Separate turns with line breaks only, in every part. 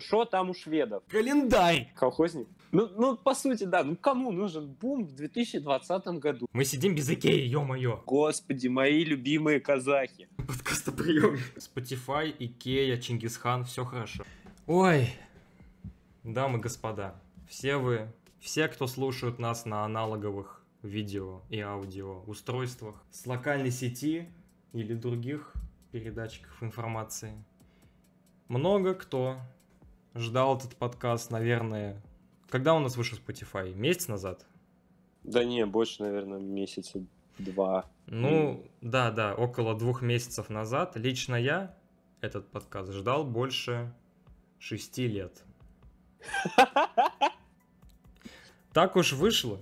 Что там у шведов?
Календарь!
Колхозник? Ну, ну, по сути, да. Ну, кому нужен бум в 2020 году?
Мы сидим без Икеи, ё-моё.
Господи, мои любимые казахи.
Подкастоприем. Spotify, Икея, Чингисхан, все хорошо. Ой, дамы и господа, все вы, все, кто слушают нас на аналоговых видео и аудио устройствах с локальной сети или других передатчиков информации, много кто ждал этот подкаст, наверное, когда у нас вышел Spotify? Месяц назад?
Да не, больше, наверное, месяца два.
Ну, да, да, около двух месяцев назад лично я этот подкаст ждал больше шести лет. Так уж вышло,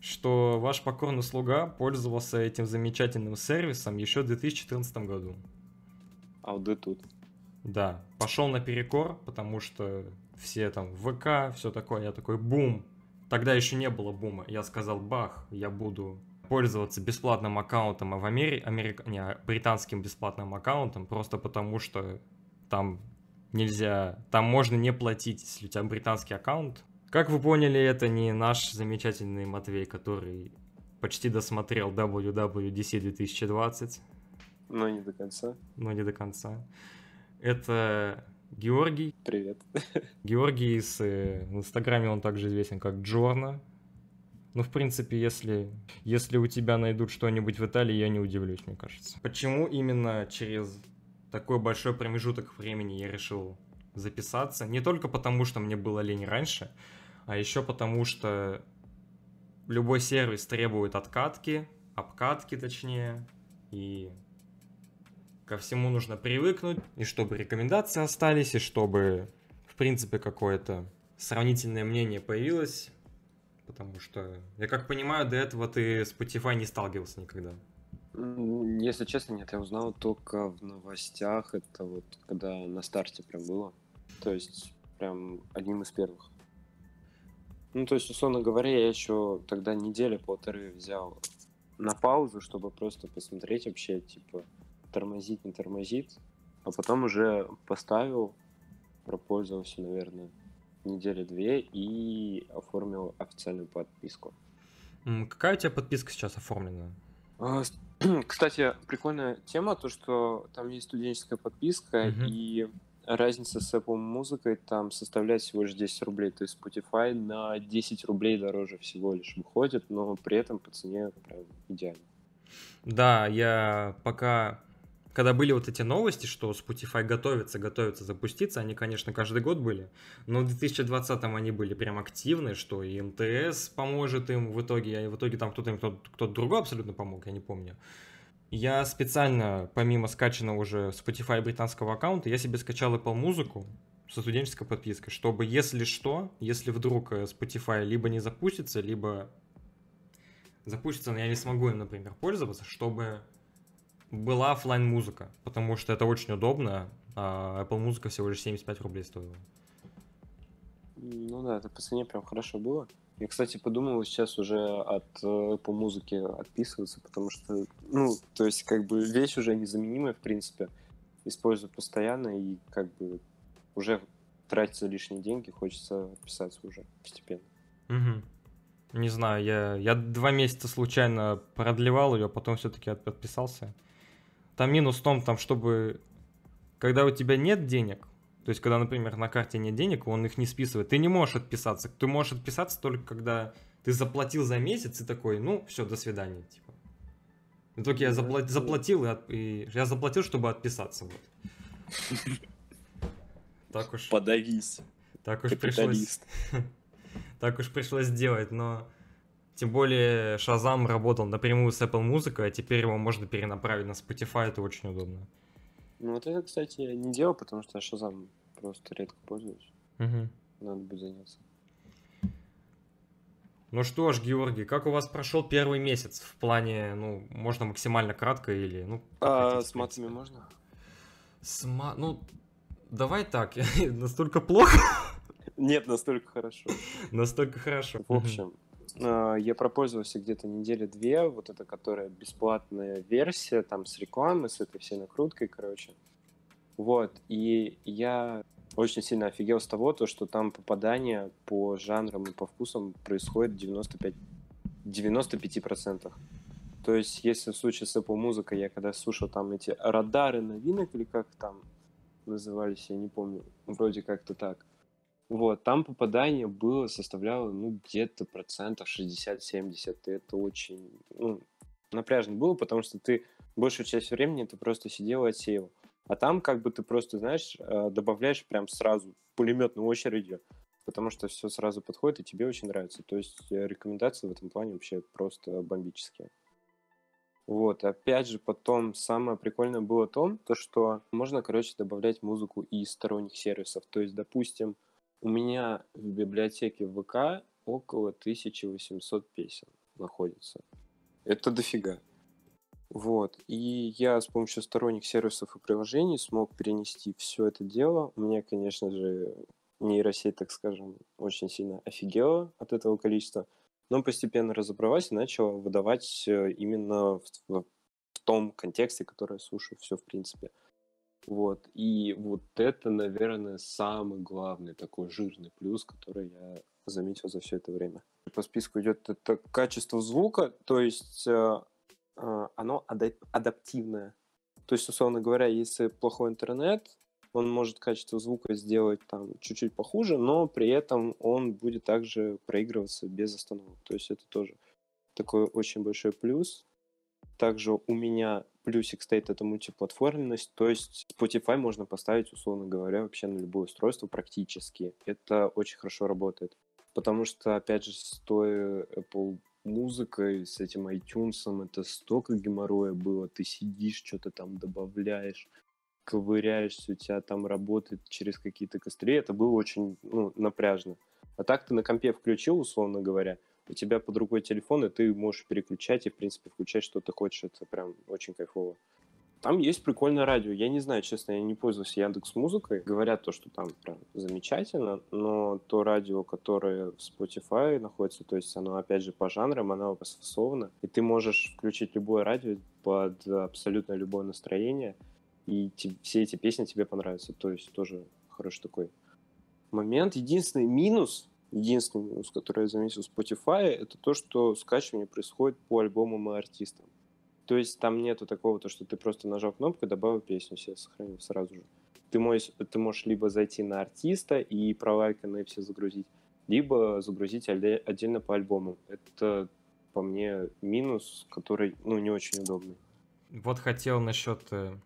что ваш покорный слуга пользовался этим замечательным сервисом еще в 2014 году.
А вот тут.
Да, пошел на перекор, потому что все там ВК, все такое, я такой бум. Тогда еще не было бума. Я сказал, бах, я буду пользоваться бесплатным аккаунтом а в Америке, Америк... не, а британским бесплатным аккаунтом, просто потому что там нельзя, там можно не платить, если у тебя британский аккаунт. Как вы поняли, это не наш замечательный Матвей, который почти досмотрел WWDC 2020.
Но не до конца.
Но не до конца. Это Георгий.
Привет.
Георгий с, э, в Инстаграме он также известен как Джорна. Ну, в принципе, если, если у тебя найдут что-нибудь в Италии, я не удивлюсь, мне кажется. Почему именно через такой большой промежуток времени я решил записаться? Не только потому, что мне было лень раньше, а еще потому, что любой сервис требует откатки, обкатки точнее, и ко всему нужно привыкнуть, и чтобы рекомендации остались, и чтобы, в принципе, какое-то сравнительное мнение появилось, потому что, я как понимаю, до этого ты Spotify не сталкивался никогда.
Если честно, нет, я узнал только в новостях, это вот когда на старте прям было, то есть прям одним из первых. Ну, то есть, условно говоря, я еще тогда неделю полторы взял на паузу, чтобы просто посмотреть вообще, типа, тормозит, не тормозит. А потом уже поставил, пропользовался, наверное, недели две и оформил официальную подписку.
Какая у тебя подписка сейчас оформлена?
А, кстати, прикольная тема, то что там есть студенческая подписка, угу. и разница с Apple музыкой там составляет всего лишь 10 рублей. То есть Spotify на 10 рублей дороже всего лишь выходит, но при этом по цене прям идеально.
Да, я пока когда были вот эти новости, что Spotify готовится, готовится запуститься, они, конечно, каждый год были, но в 2020-м они были прям активны, что и МТС поможет им в итоге, а в итоге там кто-то им, кто-то, кто другой абсолютно помог, я не помню. Я специально, помимо скачанного уже Spotify британского аккаунта, я себе скачал Apple музыку со студенческой подпиской, чтобы, если что, если вдруг э, Spotify либо не запустится, либо запустится, но я не смогу им, например, пользоваться, чтобы была офлайн музыка, потому что это очень удобно, а Apple музыка всего лишь 75 рублей стоила.
Ну да, это по цене прям хорошо было. Я, кстати, подумал сейчас уже от э, Apple музыки отписываться, потому что, ну, то есть, как бы, вещь уже незаменимая, в принципе. Использую постоянно, и как бы уже тратятся лишние деньги, хочется отписаться уже постепенно.
Угу. Не знаю, я, я два месяца случайно продлевал ее, а потом все-таки отписался. Там минус в том, там, чтобы когда у тебя нет денег, то есть когда, например, на карте нет денег, он их не списывает, ты не можешь отписаться. Ты можешь отписаться только когда ты заплатил за месяц и такой, ну, все, до свидания, типа. В итоге я заплатил, заплатил и, от, и я заплатил, чтобы отписаться, вот.
Так уж. Подавись.
Так уж пришлось. Так уж пришлось сделать, но тем более Shazam работал напрямую с Apple музыкой, а теперь его можно перенаправить на Spotify, это очень удобно.
Ну вот это, кстати, я не делал, потому что Shazam просто редко пользуюсь. Угу. Надо будет заняться.
Ну что ж, Георгий, как у вас прошел первый месяц в плане, ну, можно максимально кратко или, ну...
А, хотите, с матами можно?
С ма... Ну, давай так, настолько плохо?
Нет, настолько хорошо.
Настолько хорошо.
В общем, я пропользовался где-то недели две, вот это, которая бесплатная версия, там с рекламой, с этой всей накруткой, короче. Вот, и я очень сильно офигел с того, то, что там попадание по жанрам и по вкусам происходит 95, 95%. То есть, если в случае с Apple музыкой, я когда слушал там эти радары новинок, или как там назывались, я не помню, вроде как-то так, вот, там попадание было, составляло, ну, где-то процентов 60-70, и это очень, ну, напряжно было, потому что ты большую часть времени ты просто сидел и отсеял. А там как бы ты просто, знаешь, э, добавляешь прям сразу пулеметной очередью, потому что все сразу подходит и тебе очень нравится. То есть э, рекомендации в этом плане вообще просто бомбические. Вот, опять же, потом самое прикольное было то, то, что можно, короче, добавлять музыку из сторонних сервисов. То есть, допустим, у меня в библиотеке ВК около 1800 песен находится. Это дофига. Вот. И я с помощью сторонних сервисов и приложений смог перенести все это дело. У меня, конечно же, нейросеть, так скажем, очень сильно офигела от этого количества, но постепенно разобралась и начала выдавать э, именно в, в, в том контексте, который я слушаю все в принципе. Вот. И вот это, наверное, самый главный такой жирный плюс, который я заметил за все это время. По списку идет это качество звука, то есть э, а, оно адаптивное. То есть, условно говоря, если плохой интернет, он может качество звука сделать там чуть-чуть похуже, но при этом он будет также проигрываться без остановок. То есть это тоже такой очень большой плюс. Также у меня плюсик стоит это мультиплатформенность, то есть Spotify можно поставить, условно говоря, вообще на любое устройство практически. Это очень хорошо работает. Потому что, опять же, стоя Apple музыкой, с этим iTunes, это столько геморроя было. Ты сидишь, что-то там добавляешь, ковыряешься, у тебя там работает через какие-то костыли. Это было очень ну, напряжно. А так ты на компе включил, условно говоря, у тебя под рукой телефон, и ты можешь переключать и, в принципе, включать, что ты хочешь. Это прям очень кайфово. Там есть прикольное радио. Я не знаю, честно, я не пользуюсь Яндекс Музыкой. Говорят то, что там прям замечательно, но то радио, которое в Spotify находится, то есть оно, опять же, по жанрам, оно расфасовано, и ты можешь включить любое радио под абсолютно любое настроение, и все эти песни тебе понравятся. То есть тоже хороший такой момент. Единственный минус, единственный минус, который я заметил в Spotify, это то, что скачивание происходит по альбомам и артистам. То есть там нету такого, то, что ты просто нажал кнопку, добавил песню, себе сохранил сразу же. Ты можешь, ты можешь либо зайти на артиста и пролайканные все загрузить, либо загрузить отдельно по альбому. Это, по мне, минус, который, ну, не очень удобный.
Вот хотел насчет... Э,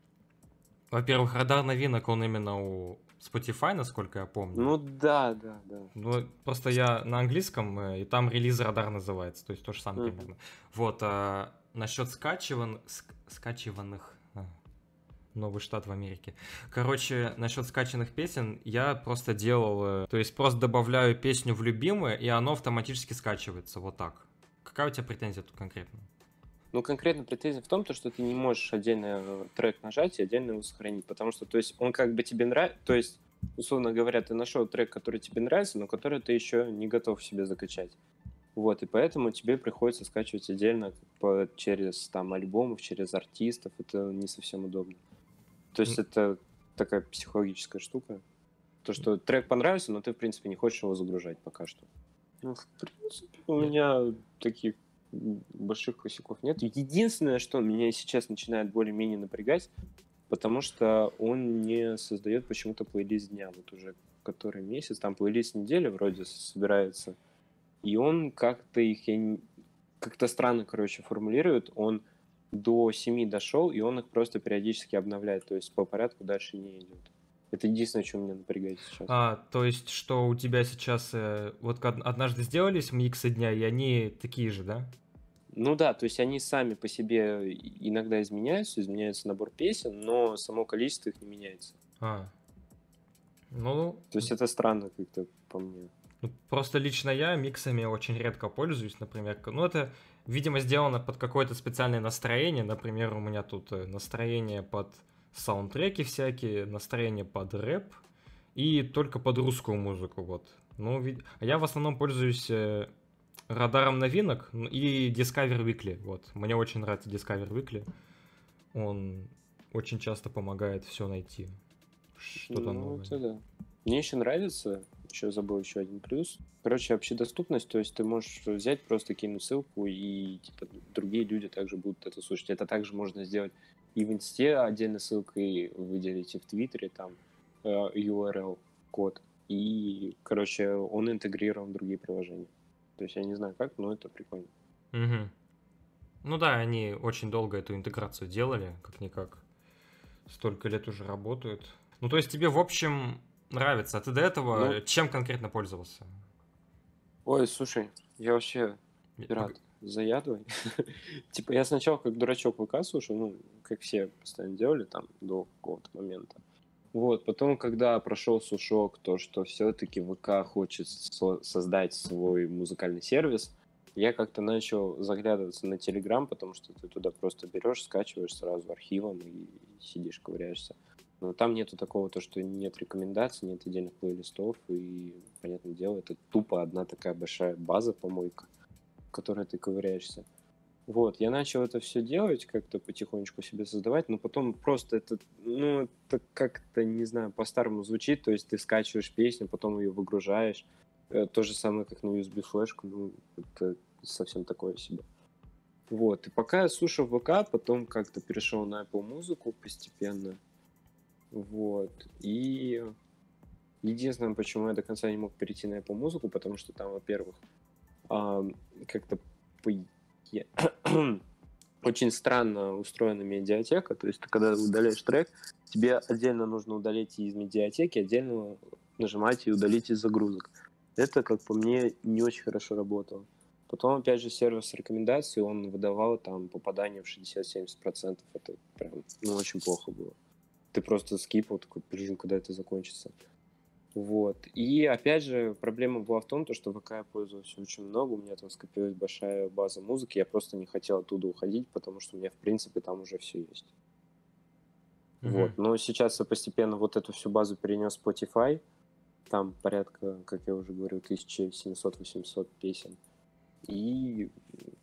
во-первых, радар новинок, он именно у Spotify, насколько я помню.
Ну да, да, да.
Ну, просто я на английском, э, и там релиз радар называется, то есть то же самое mm-hmm. примерно. Вот, а насчет скачиван... ск... скачиванных... А, новый штат в Америке. Короче, насчет скачанных песен я просто делал... Э, то есть просто добавляю песню в любимое, и оно автоматически скачивается. Вот так. Какая у тебя претензия тут конкретно?
Ну, конкретно претензия в том, то, что ты не можешь отдельно э, трек нажать и отдельно его сохранить, потому что, то есть, он как бы тебе нравится, то есть, условно говоря, ты нашел трек, который тебе нравится, но который ты еще не готов себе закачать. Вот, и поэтому тебе приходится скачивать отдельно по, через там альбомов, через артистов. Это не совсем удобно. То есть mm. это такая психологическая штука. То, что трек понравился, но ты, в принципе, не хочешь его загружать пока что. Ну, в принципе, у меня таких больших косяков нет. Единственное, что меня сейчас начинает более-менее напрягать, потому что он не создает почему-то плейлист дня. Вот уже который месяц, там плейлист недели вроде собирается и он как-то их, как-то странно, короче, формулирует, он до 7 дошел, и он их просто периодически обновляет, то есть по порядку дальше не идет. Это единственное, что меня напрягает сейчас.
А, то есть, что у тебя сейчас, э, вот однажды сделались миксы дня, и они такие же, да?
Ну да, то есть они сами по себе иногда изменяются, изменяется набор песен, но само количество их не меняется.
А. Ну.
То есть это странно как-то по мне.
Ну, просто лично я миксами очень редко пользуюсь, например. Ну, это, видимо, сделано под какое-то специальное настроение. Например, у меня тут э, настроение под саундтреки всякие, настроение под рэп и только под русскую музыку, вот. Ну, я в основном пользуюсь э, радаром новинок и Discover Weekly, вот. Мне очень нравится Discover Weekly. Он очень часто помогает все найти. Что-то ну, новое. Это да.
Мне еще нравится, еще забыл еще один плюс. Короче, общедоступность, то есть ты можешь взять, просто кинуть ссылку, и типа, другие люди также будут это слушать. Это также можно сделать и в инсте отдельно ссылкой выделить, и в твиттере там э, URL код. И, короче, он интегрирован в другие приложения. То есть я не знаю как, но это прикольно.
Угу. Ну да, они очень долго эту интеграцию делали, как-никак. Столько лет уже работают. Ну, то есть тебе, в общем, нравится. А ты до этого ну, чем конкретно пользовался?
Ой, слушай, я вообще пират заядлый. типа я сначала как дурачок слушал, ну, как все постоянно делали там до какого-то момента. Вот, потом, когда прошел сушок, то, что все-таки ВК хочет со- создать свой музыкальный сервис, я как-то начал заглядываться на Телеграм, потому что ты туда просто берешь, скачиваешь сразу архивом и сидишь, ковыряешься. Но там нету такого, то, что нет рекомендаций, нет отдельных плейлистов, и, понятное дело, это тупо одна такая большая база, помойка, которой ты ковыряешься. Вот, я начал это все делать, как-то потихонечку себе создавать, но потом просто это, ну, это как-то, не знаю, по-старому звучит, то есть ты скачиваешь песню, потом ее выгружаешь, э, то же самое, как на USB-флешку, ну, это совсем такое себе. Вот, и пока я слушал ВК, потом как-то перешел на Apple музыку постепенно. Вот, и единственное, почему я до конца не мог перейти на Apple музыку, потому что там, во-первых, как-то по... очень странно устроена медиатека, то есть ты когда удаляешь трек, тебе отдельно нужно удалить из медиатеки, отдельно нажимать и удалить из загрузок. Это, как по мне, не очень хорошо работало. Потом, опять же, сервис рекомендаций, он выдавал там попадание в 60-70%. Это прям, ну, очень плохо было. Ты просто скипал, такой, блин, куда это закончится. Вот. И, опять же, проблема была в том, то, что ВК я пользовался очень много, у меня там скопилась большая база музыки, я просто не хотел оттуда уходить, потому что у меня, в принципе, там уже все есть. Mm-hmm. Вот. Но сейчас я постепенно вот эту всю базу перенес Spotify, там порядка, как я уже говорил, 1700-800 песен и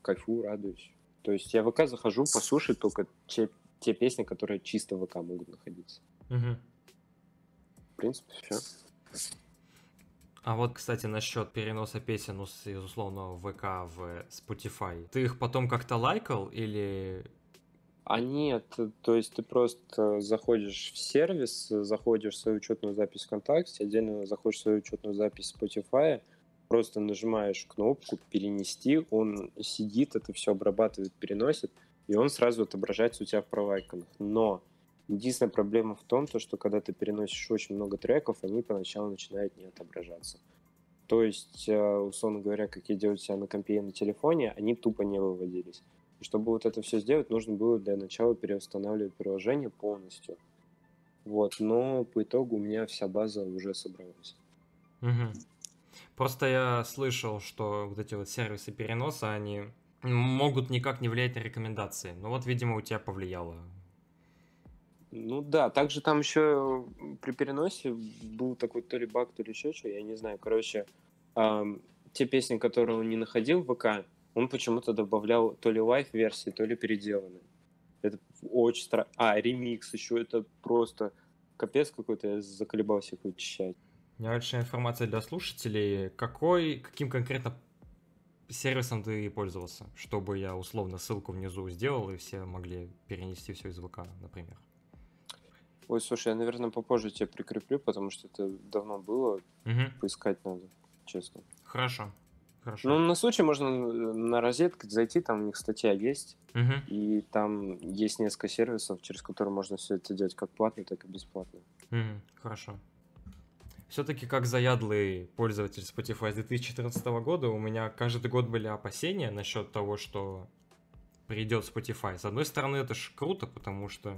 кайфую, радуюсь. То есть я в ВК захожу послушать только те, те песни, которые чисто в ВК могут находиться.
Угу.
В принципе, все.
А вот, кстати, насчет переноса песен из условного ВК в Spotify. Ты их потом как-то лайкал или...
А нет, то есть ты просто заходишь в сервис, заходишь в свою учетную запись ВКонтакте, отдельно заходишь в свою учетную запись Spotify, просто нажимаешь кнопку «Перенести», он сидит, это все обрабатывает, переносит, и он сразу отображается у тебя в провайконах. Но единственная проблема в том, то, что когда ты переносишь очень много треков, они поначалу начинают не отображаться. То есть, э, условно говоря, как я делаю себя на компе и на телефоне, они тупо не выводились. И чтобы вот это все сделать, нужно было для начала переустанавливать приложение полностью. Вот, но по итогу у меня вся база уже собралась.
Угу. Просто я слышал, что вот эти вот сервисы переноса, они могут никак не влиять на рекомендации. Ну вот, видимо, у тебя повлияло.
Ну да, также там еще при переносе был такой то ли баг, то ли еще что, я не знаю. Короче, эм, те песни, которые он не находил в ВК, он почему-то добавлял то ли live -версии, то ли переделанные. Это очень странно. А, ремикс еще, это просто капец какой-то, я заколебался их вычищать.
Небольшая информация для слушателей. Какой, каким конкретно сервисом ты пользовался, чтобы я условно ссылку внизу сделал и все могли перенести все из ВК, например?
Ой, слушай, я, наверное, попозже тебе прикреплю, потому что это давно было.
Угу.
Поискать надо, честно.
Хорошо. Хорошо.
Ну, на случай можно на розетку зайти, там у них статья есть,
угу.
и там есть несколько сервисов, через которые можно все это делать как платно, так и бесплатно.
Угу. Хорошо. Все-таки как заядлый пользователь Spotify с 2014 года, у меня каждый год были опасения насчет того, что придет Spotify. С одной стороны, это ж круто, потому что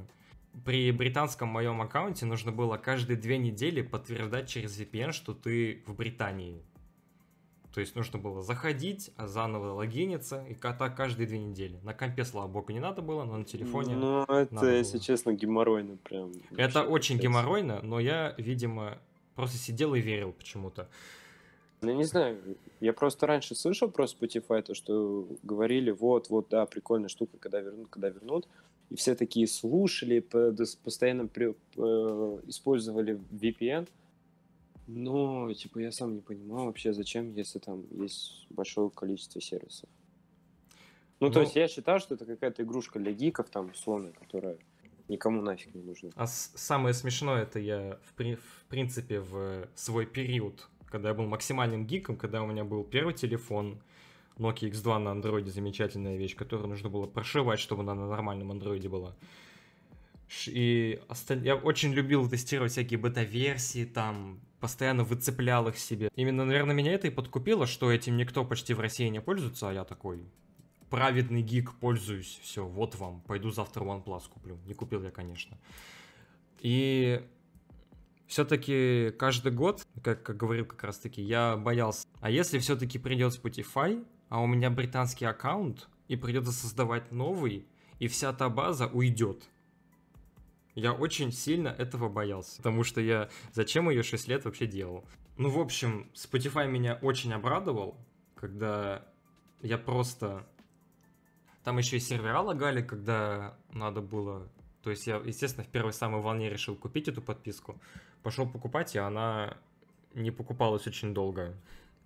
при британском моем аккаунте нужно было каждые две недели подтверждать через VPN, что ты в Британии. То есть нужно было заходить, а заново логиниться, и так каждые две недели. На компе, слава богу, не надо было, но на телефоне
Ну, это, если было. честно, геморройно прям.
Это очень геморройно, но я, видимо, Просто сидел и верил почему-то.
Ну, не знаю, я просто раньше слышал про Spotify, то, что говорили, вот, вот, да, прикольная штука, когда вернут, когда вернут. И все такие слушали, постоянно при, использовали VPN. Но, типа, я сам не понимал вообще, зачем, если там есть большое количество сервисов. Ну, то
Ну-
есть я считаю, что это какая-то игрушка для гиков, там, условно, которая никому нафиг не нужна.
А самое смешное, это я, в, при- в принципе, в свой период, когда я был максимальным гиком, когда у меня был первый телефон, Nokia X2 на андроиде, замечательная вещь, которую нужно было прошивать, чтобы она на нормальном андроиде была. И осталь- я очень любил тестировать всякие бета-версии, там, постоянно выцеплял их себе. Именно, наверное, меня это и подкупило, что этим никто почти в России не пользуется, а я такой праведный гик, пользуюсь, все, вот вам, пойду завтра OnePlus куплю. Не купил я, конечно. И все-таки каждый год, как, как говорил как раз таки, я боялся. А если все-таки придет Spotify, а у меня британский аккаунт, и придется создавать новый, и вся та база уйдет. Я очень сильно этого боялся, потому что я зачем ее 6 лет вообще делал? Ну, в общем, Spotify меня очень обрадовал, когда я просто... Там еще и сервера лагали, когда надо было... То есть я, естественно, в первой самой волне решил купить эту подписку. Пошел покупать, и она не покупалась очень долго.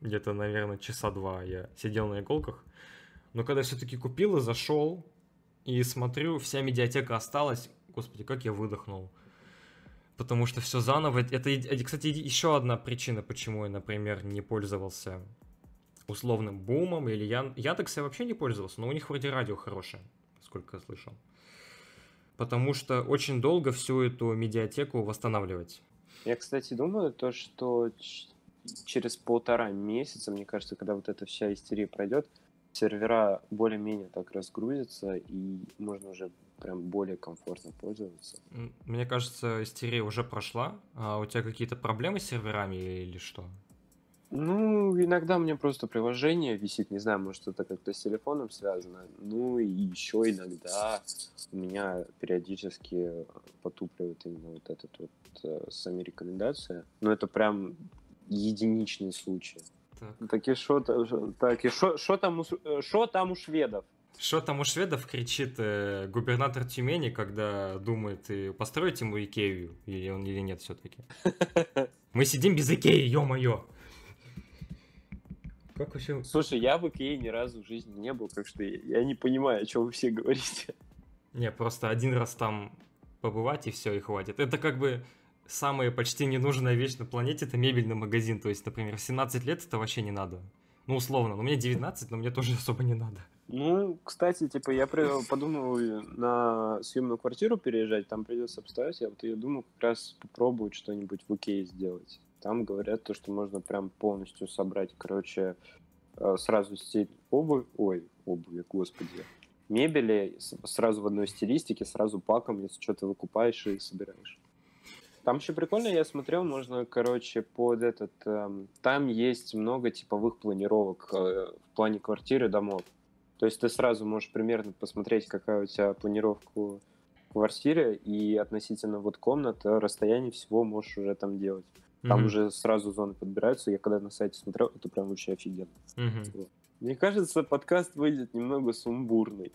Где-то, наверное, часа два я сидел на иголках. Но когда все-таки купил и зашел, и смотрю, вся медиатека осталась. Господи, как я выдохнул. Потому что все заново. Это, кстати, еще одна причина, почему я, например, не пользовался условным бумом или Ян... Яндекс я вообще не пользовался, но у них вроде радио хорошее, сколько я слышал. Потому что очень долго всю эту медиатеку восстанавливать.
Я, кстати, думаю, то, что через полтора месяца, мне кажется, когда вот эта вся истерия пройдет, сервера более-менее так разгрузятся, и можно уже прям более комфортно пользоваться.
Мне кажется, истерия уже прошла. А у тебя какие-то проблемы с серверами или что?
Ну, иногда у меня просто приложение висит, не знаю, может это как-то с телефоном связано. Ну и еще иногда у меня периодически потупливает именно вот этот вот э, сами рекомендации. Но это прям единичный случай.
Так.
Так и что так и что там э, шо там у шведов?
Что там у шведов кричит э, губернатор Тюмени, когда думает, и построить ему Икею, или он или нет все-таки? Мы сидим без Икеи, ё-моё! Как вообще...
Слушай, я в Икее ни разу в жизни не был, так что я, я не понимаю, о чем вы все говорите.
Не, просто один раз там побывать и все, и хватит. Это как бы самая почти ненужная вещь на планете, это мебельный магазин. То есть, например, в 17 лет это вообще не надо. Ну, условно. Ну, мне 19, но мне тоже особо не надо.
Ну, кстати, типа, я подумал на съемную квартиру переезжать, там придется обставить, я вот я думаю как раз попробовать что-нибудь в Икее сделать. Там говорят то, что можно прям полностью собрать, короче, э, сразу стиль обувь, ой, обуви, господи, мебели сразу в одной стилистике, сразу паком, если что-то выкупаешь и собираешь. Там еще прикольно, я смотрел, можно, короче, под этот... эм, там есть много типовых планировок э, в плане квартиры, домов. То есть ты сразу можешь примерно посмотреть, какая у тебя планировка в квартире, и относительно вот комнаты, расстояние всего можешь уже там делать. Там
Мгм.
уже сразу зоны подбираются. Я когда на сайте смотрел, это прям вообще офигенно.
Мгм.
Мне кажется, подкаст выйдет немного сумбурный.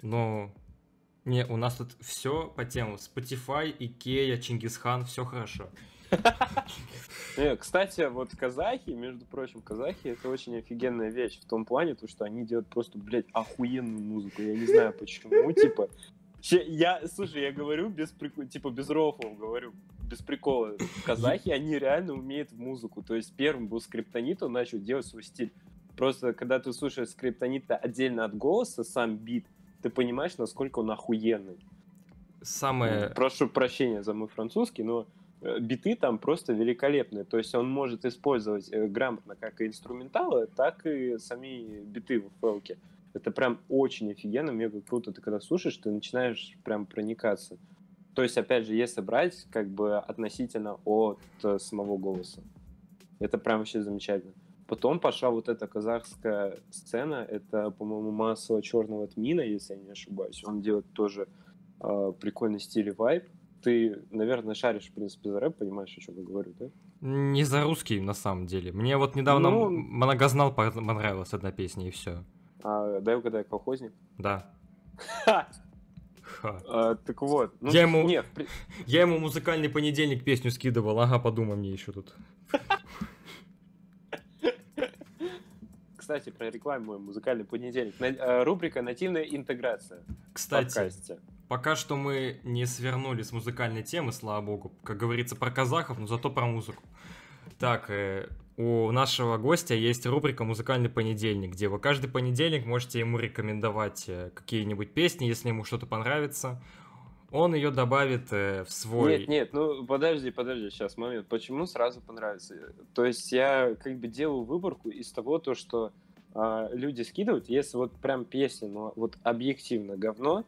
Но не, у нас тут все по тему. Spotify, Икея, Чингисхан, все хорошо.
Э, Кстати, вот казахи, между прочим, казахи это очень офигенная вещь в том плане, то, что они делают просто, блядь, охуенную музыку. Я не знаю почему, типа. Я, слушай, я говорю без прикола, типа без рофлов говорю, без прикола. Казахи, они реально умеют в музыку. То есть первым был скриптонит, он начал делать свой стиль. Просто когда ты слушаешь скриптонита отдельно от голоса, сам бит, ты понимаешь, насколько он охуенный.
Самое...
Прошу прощения за мой французский, но э, биты там просто великолепные. То есть он может использовать э, грамотно как и инструменталы, так и сами биты в фелке. Это прям очень офигенно, мега круто. Ты когда слушаешь, ты начинаешь прям проникаться. То есть, опять же, если брать как бы относительно от э, самого голоса. Это прям вообще замечательно. Потом пошла вот эта казахская сцена. Это, по-моему, масло черного тмина, если я не ошибаюсь. Он делает тоже э, прикольный стиль и вайб. Ты, наверное, шаришь, в принципе, за рэп, понимаешь, о чем я говорю, да?
Не за русский, на самом деле. Мне вот недавно
Ну-
Многознал по- понравилась одна песня, и все.
А, дай угадай, колхозник.
Да.
А, так вот. Ну,
Я ему-
Нет, при-
Я ему музыкальный понедельник песню скидывал, ага, подумай мне еще тут.
кстати, про рекламу мой музыкальный понедельник. Э, Рубрика «Нативная интеграция»
Кстати,
подкасте.
пока что мы не свернули с музыкальной темы, слава богу. Как говорится, про казахов, но зато про музыку. Так, э, у нашего гостя есть рубрика «Музыкальный понедельник», где вы каждый понедельник можете ему рекомендовать э, какие-нибудь песни, если ему что-то понравится. Он ее добавит э, в свой...
Нет, нет, ну подожди, подожди, сейчас момент. Почему сразу понравится? То есть я как бы делаю выборку из того, то, что а, люди скидывают. Если вот прям песня, но вот объективно говно,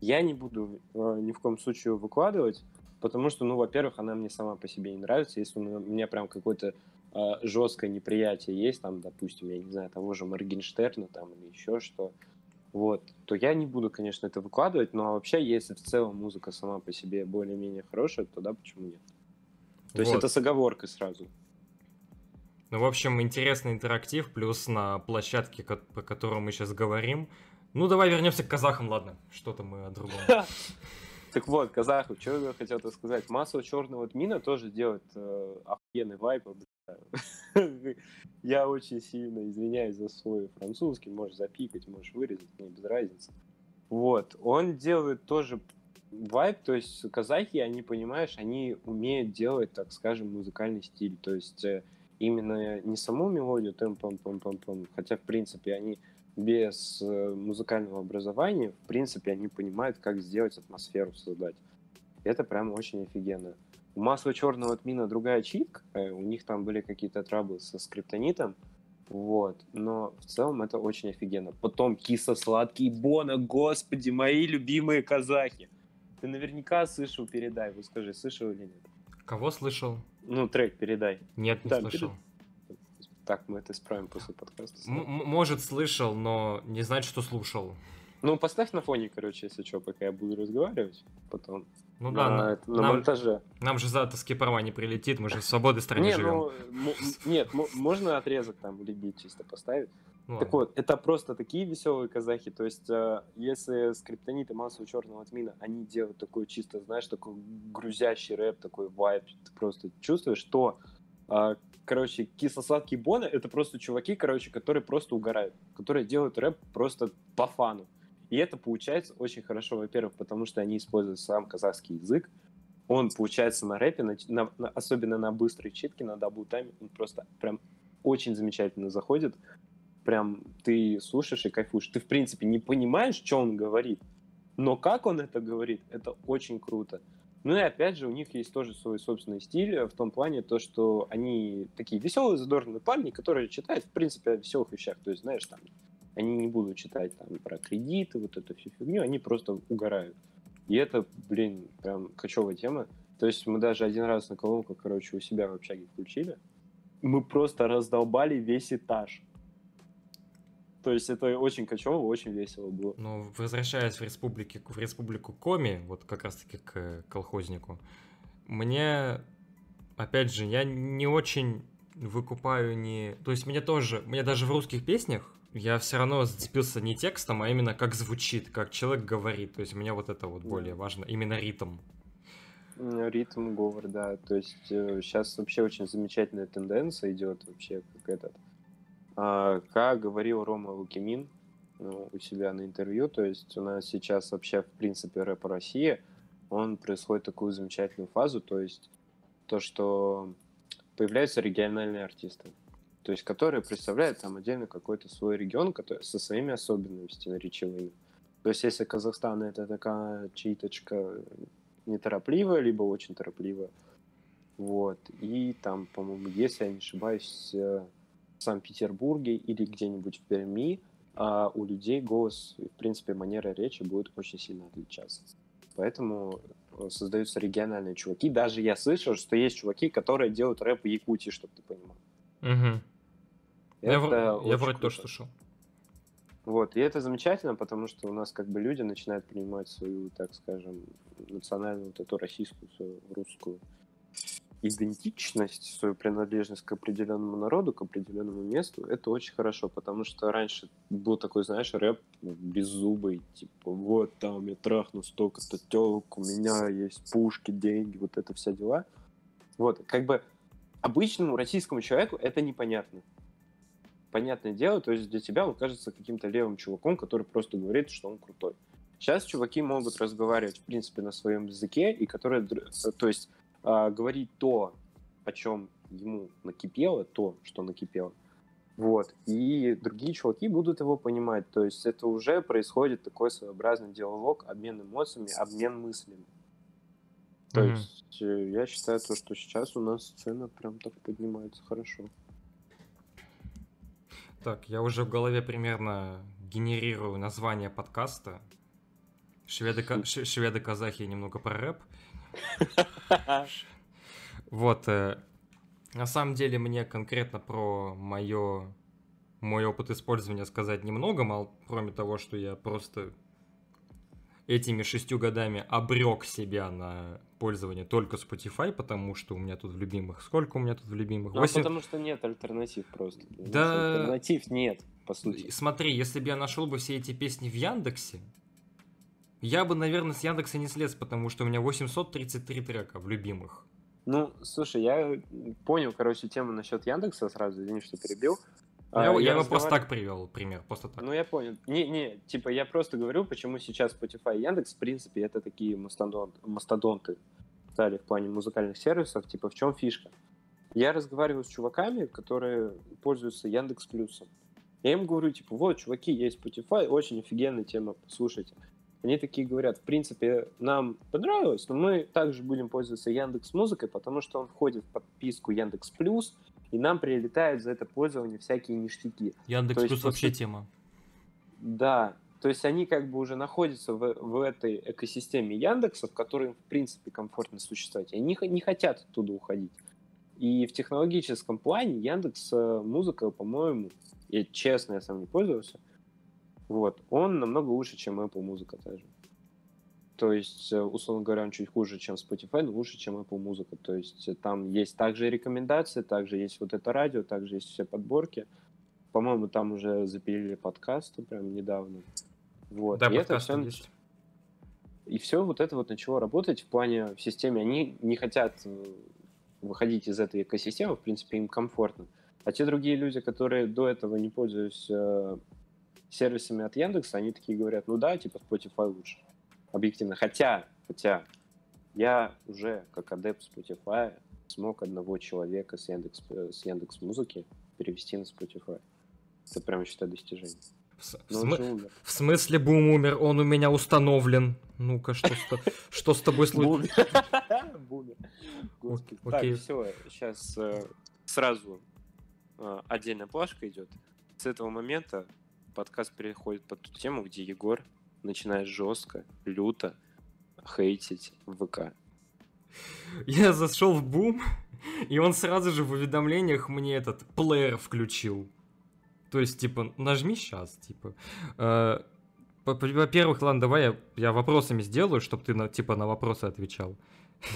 я не буду а, ни в коем случае выкладывать, потому что, ну, во-первых, она мне сама по себе не нравится. Если у меня прям какое-то а, жесткое неприятие есть, там, допустим, я не знаю, того же Моргенштерна там или еще что, вот, то я не буду, конечно, это выкладывать, но вообще, если в целом музыка сама по себе более-менее хорошая, то да, почему нет? То есть
Вот.
это с оговоркой сразу.
Ну, в общем, интересный интерактив, плюс на площадке, по которой мы сейчас говорим. Ну, давай вернемся к казахам, ладно. Что-то мы о другом.
Так вот, казахов, что я хотел сказать. Масло черного тмина тоже делает э, охуенный вайп. Бля. Я очень сильно извиняюсь за свой французский. Можешь запикать, можешь вырезать, мне без разницы. Вот, он делает тоже вайп, то есть казахи, они, понимаешь, они умеют делать, так скажем, музыкальный стиль. То есть э, именно не саму мелодию, тем пам пам пам пам хотя, в принципе, они без э, музыкального образования, в принципе, они понимают, как сделать атмосферу создать. Это прям очень офигенно. У масла черного тмина другая читка, э, у них там были какие-то траблы со скриптонитом, вот, но в целом это очень офигенно. Потом кисло-сладкий Бона, господи, мои любимые казахи. Ты наверняка слышал «Передай», вот скажи, слышал или нет?
Кого слышал?
Ну, трек «Передай».
Нет, не
Да,
слышал.
Так, мы это исправим после подкаста.
М- может, слышал, но не знать, что слушал.
Ну, поставь на фоне, короче, если что, пока я буду разговаривать потом.
Ну
на,
да, на-
это- на
нам,
монтаже.
нам же за авторские права не прилетит, мы же в свободной стране
Не,
живем.
ну, нет, можно отрезок там или бит чисто поставить.
Ну
Так вот, это просто такие веселые казахи. То есть, э, если скриптонит и массу черного тмина, они делают такой чисто, знаешь, такой грузящий рэп, такой вайб, ты просто чувствуешь, что, э, короче, кисло-сладкий Бона — это просто чуваки, короче, которые просто угорают, которые делают рэп просто по фану. И это получается очень хорошо, во-первых, потому что они используют сам казахский язык, он получается на рэпе, на- на- на- особенно на быстрой читке, на double time е, он просто прям очень замечательно заходит. Прям ты слушаешь и кайфуешь. Ты, в принципе, не понимаешь, что он говорит, но как он это говорит, это очень круто. Ну и опять же, у них есть тоже свой собственный стиль э, в том плане, то, что они такие веселые, задорные парни, которые читают, в принципе, о веселых вещах. То есть, знаешь, там, они не будут читать там про кредиты, вот эту всю фигню, они просто угорают. И это, блин, прям кочевая тема. То есть мы даже один раз на колонку, короче, у себя в общаге включили. Мы просто раздолбали весь этаж. То есть это очень кочево, очень весело было.
Ну, возвращаясь в, республике, в республику Коми, вот как раз-таки к колхознику, мне, опять же, я не очень выкупаю не... То есть мне тоже, мне даже в русских песнях я все равно зацепился не текстом, а именно как звучит, как человек говорит. То есть мне вот это вот более важно, именно ритм.
Ритм, говор, да. То есть сейчас вообще очень замечательная тенденция идет вообще как этот. А, как говорил Рома Лукимин ну, у себя на интервью, то есть у нас сейчас вообще в принципе рэп России, он происходит такую замечательную фазу, то есть то, что появляются региональные артисты, то есть которые представляют там отдельно какой-то свой регион который, со своими особенностями речевыми. То есть если Казахстан это такая читочка неторопливая, либо очень торопливая. Вот. И там, по-моему, если я не ошибаюсь, э, в Санкт-Петербурге или где-нибудь в Перми а у людей голос, в принципе, манера речи будет очень сильно отличаться. Поэтому э, создаются региональные чуваки. Даже я слышал, что есть чуваки, которые делают рэп в Якутии, чтобы ты понимал.
Мгм. Я,
Это
я вроде
круто.
тоже слышал.
Вот, и это замечательно, потому что у нас как бы люди начинают принимать свою, так скажем, национальную вот эту российскую, свою русскую идентичность, свою принадлежность к определенному народу, к определенному месту, это очень хорошо, потому что раньше был такой, знаешь, рэп беззубый, типа, вот там я трахну столько-то телок, у меня есть пушки, деньги, вот это все дела. Вот, как бы обычному российскому человеку это непонятно. Понятное дело, то есть для тебя он кажется каким-то левым чуваком, который просто говорит, что он крутой. Сейчас чуваки могут разговаривать, в принципе, на своем языке, и которые, то есть, э, говорить то, о чем ему накипело, то, что накипело. Вот. И другие чуваки будут его понимать. То есть это уже происходит такой своеобразный диалог, обмен эмоциями, обмен мыслями. То mm-hmm. есть э, я считаю, то, что сейчас у нас цена прям так поднимается хорошо.
Так, я уже в голове примерно генерирую название подкаста. Шведы, шведы казахи немного про рэп. Вот. Э, на самом деле мне конкретно про мое мой опыт использования сказать немного, мало, кроме того, что я просто этими шестью годами обрек себя на пользование только Spotify, потому что у меня тут в любимых... Сколько у меня тут в любимых?
8... Ну, потому что нет альтернатив просто. Да... Альтернатив нет, по сути.
Смотри, если бы я нашел бы все эти песни в Яндексе, я бы, наверное, с Яндекса не слез, потому что у меня 833 трека в любимых.
Ну, слушай, я понял, короче, тему насчет Яндекса сразу, извини, что перебил.
Я, а, я, я его просто так привел, пример, просто так.
Ну, я понял. Не, не, типа, я просто говорю, почему сейчас Spotify и Яндекс, в принципе, это такие мастодонты, мастодонты стали в плане музыкальных сервисов, типа, в чем фишка? Я разговариваю с чуваками, которые пользуются Яндекс Плюсом. Я им говорю, типа, вот, чуваки, есть Spotify, очень офигенная тема, послушайте. Они такие говорят, в принципе, нам понравилось, но мы также будем пользоваться Яндекс Музыкой, потому что он входит в подписку Яндекс Плюс, и нам прилетают за это пользование всякие ништяки.
Яндекс Плюс вообще тема.
Да, то есть они как бы уже находятся в, в этой экосистеме Яндекса, в которой им, в принципе, комфортно существовать. И они не хотят оттуда уходить. И в технологическом плане Яндекс э, музыка, по-моему, я честно, я сам не пользовался, вот, он намного лучше, чем Apple музыка даже. То есть, э, условно говоря, он чуть хуже, чем Spotify, но лучше, чем Apple музыка. То есть э, там есть также рекомендации, также есть вот это радио, также есть все подборки. По-моему, там уже запилили подкасты прям недавно. Вот.
Да,
и
это все... есть.
И все вот это вот начало работать в плане в системе. Они не хотят э, выходить из этой экосистемы, в принципе, им комфортно. А те другие люди, которые до этого не пользуются сервисами от Яндекса, они такие говорят, ну да, типа Spotify лучше, объективно. Хотя, хотя я уже как адепт Spotify смог одного человека с Яндекс, с Яндекс Музыки перевести на Spotify. Это прям, считаю, достижение.
В, см... в смысле бум умер? Он у меня установлен. Ну-ка, что, с... что с тобой случилось?
Бумер. Так, все, сейчас э, сразу э, отдельная плашка идет. С этого момента подкаст переходит под ту тему, где Егор начинает жестко, люто хейтить ВК.
Я зашел в бум, и он сразу же в уведомлениях мне этот плеер включил. То есть, типа, нажми сейчас, типа. Э, во-первых, ладно, давай я, я вопросами сделаю, чтобы ты, на, типа, на вопросы отвечал.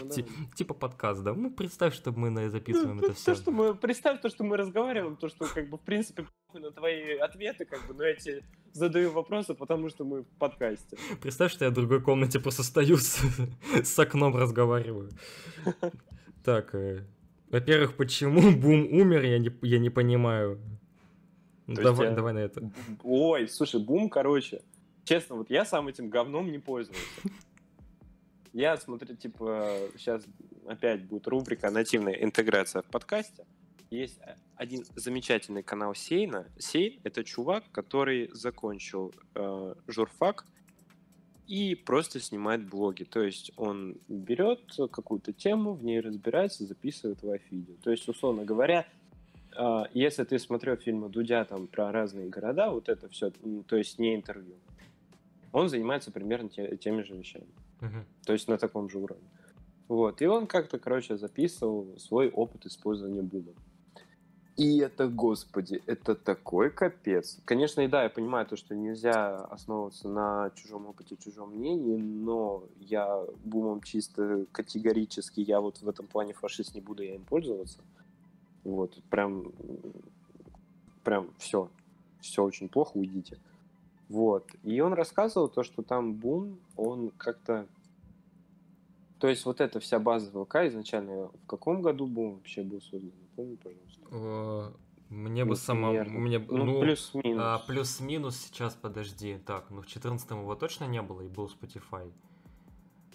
Ну, типа подкаст, да? Ну, представь, что мы записываем
ну,
это все.
То, что мы, представь то, что мы разговариваем, то, что, как бы, в принципе, на твои ответы, как бы, но я тебе задаю вопросы, потому что мы в подкасте.
Представь, что я в другой комнате просто стою с, с окном разговариваю. Так, э, во-первых, почему Бум умер, я не, я не понимаю. Давай, я... давай на это.
Ой, слушай, Бум, короче, честно, вот я сам этим говном не пользовался. Я смотрю, типа, сейчас опять будет рубрика «Нативная интеграция в подкасте». Есть один замечательный канал Сейна. Сейн — это чувак, который закончил э, журфак и просто снимает блоги. То есть он берет какую-то тему, в ней разбирается, записывает в видео. То есть, условно говоря, э, если ты смотрел фильмы Дудя там про разные города, вот это все, то есть не интервью, он занимается примерно те, теми же вещами. То есть на таком же уровне. Вот. И он как-то, короче, записывал свой опыт использования бума. И это, господи, это такой капец. Конечно, и да, я понимаю то, что нельзя основываться на чужом опыте, чужом мнении, но я бумом чисто категорически, я вот в этом плане фашист не буду я им пользоваться. Вот, прям, прям все, все очень плохо, уйдите. Вот, и он рассказывал то, что там бум, он как-то то есть вот эта вся база ВК изначально в каком году бум вообще был создан? Помни, пожалуйста.
Мне бы сама... Мне,
ну, ну плюс-минус.
А, плюс-минус сейчас, подожди. Так, ну в 14 его точно не было, и был Spotify.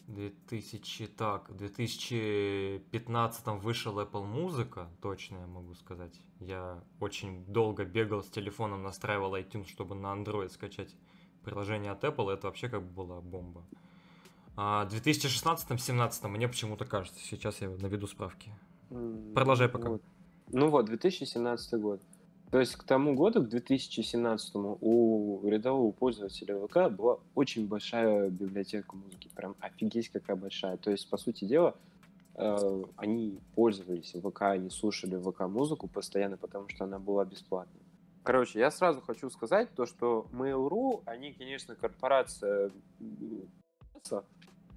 2000, так, в 2015 вышел Apple Музыка, точно я могу сказать. Я очень долго бегал с телефоном, настраивал iTunes, чтобы на Android скачать приложение от Apple. Это вообще как бы была бомба. А в 2016-17 мне почему-то кажется. Сейчас я наведу справки. Продолжай пока.
Вот. Ну вот, 2017 год. То есть к тому году, к 2017 у рядового пользователя ВК была очень большая библиотека музыки. Прям офигеть какая большая. То есть, по сути дела, э, они пользовались ВК, они слушали ВК-музыку постоянно, потому что она была бесплатной. Короче, я сразу хочу сказать то, что Mail.ru, они, конечно, корпорация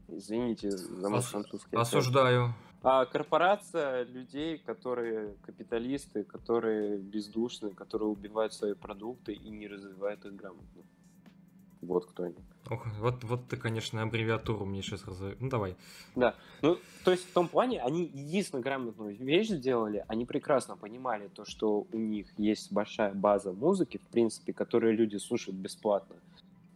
Извините за мой французский.
Осуждаю.
А корпорация людей, которые капиталисты, которые бездушные, которые убивают свои продукты и не развивают их грамотно. Вот кто они.
Ох, вот, вот ты, конечно, аббревиатуру мне сейчас раз... Ну, давай.
Да. Ну, то есть в том плане, они единственную грамотную вещь сделали, они прекрасно понимали то, что у них есть большая база музыки, в принципе, которую люди слушают бесплатно.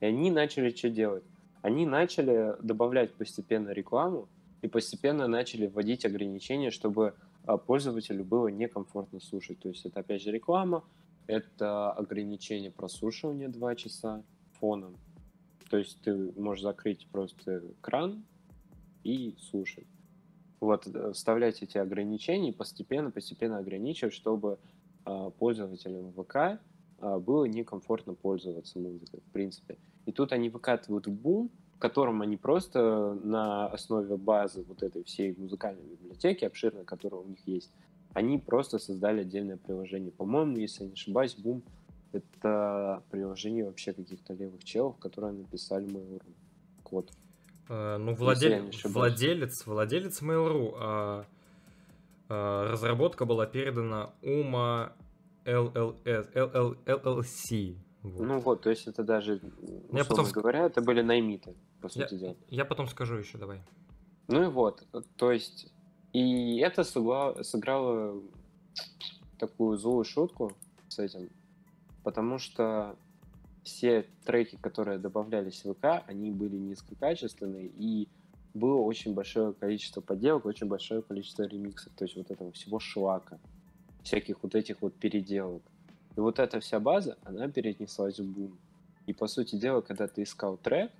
И они начали что делать? Они начали добавлять постепенно рекламу и постепенно начали вводить ограничения, чтобы а, пользователю было некомфортно слушать. То есть это опять же реклама, это ограничение прослушивания 2 часа фоном. То есть ты можешь закрыть просто кран и слушать. Вот, э, вставлять эти ограничения и постепенно, постепенно ограничивать, чтобы э, пользователям ВК было некомфортно пользоваться музыкой, в принципе. И тут они выкатывают бум, в котором они просто на основе базы вот этой всей музыкальной библиотеки, обширной, которая у них есть, они просто создали отдельное приложение. По-моему, если я не ошибаюсь, Boom — это приложение вообще каких-то левых челов, которые написали Mail.ru. Код.
Uh, ну, владель... владелец, владелец Mail.ru, а, а, разработка была передана Ума LLS, LL, LLC.
Вот. Ну вот, то есть это даже, я потом говоря, это были наймиты, по сути
я,
дела.
Я потом скажу еще, давай.
Ну и вот, то есть, и это сыграло, сыграло такую злую шутку с этим, потому что все треки, которые добавлялись в ВК, они были низкокачественные, и было очень большое количество подделок, очень большое количество ремиксов, то есть вот этого всего шлака, всяких вот этих вот переделок. И вот эта вся база, она перенеслась в бум. И по сути дела, когда ты искал трек,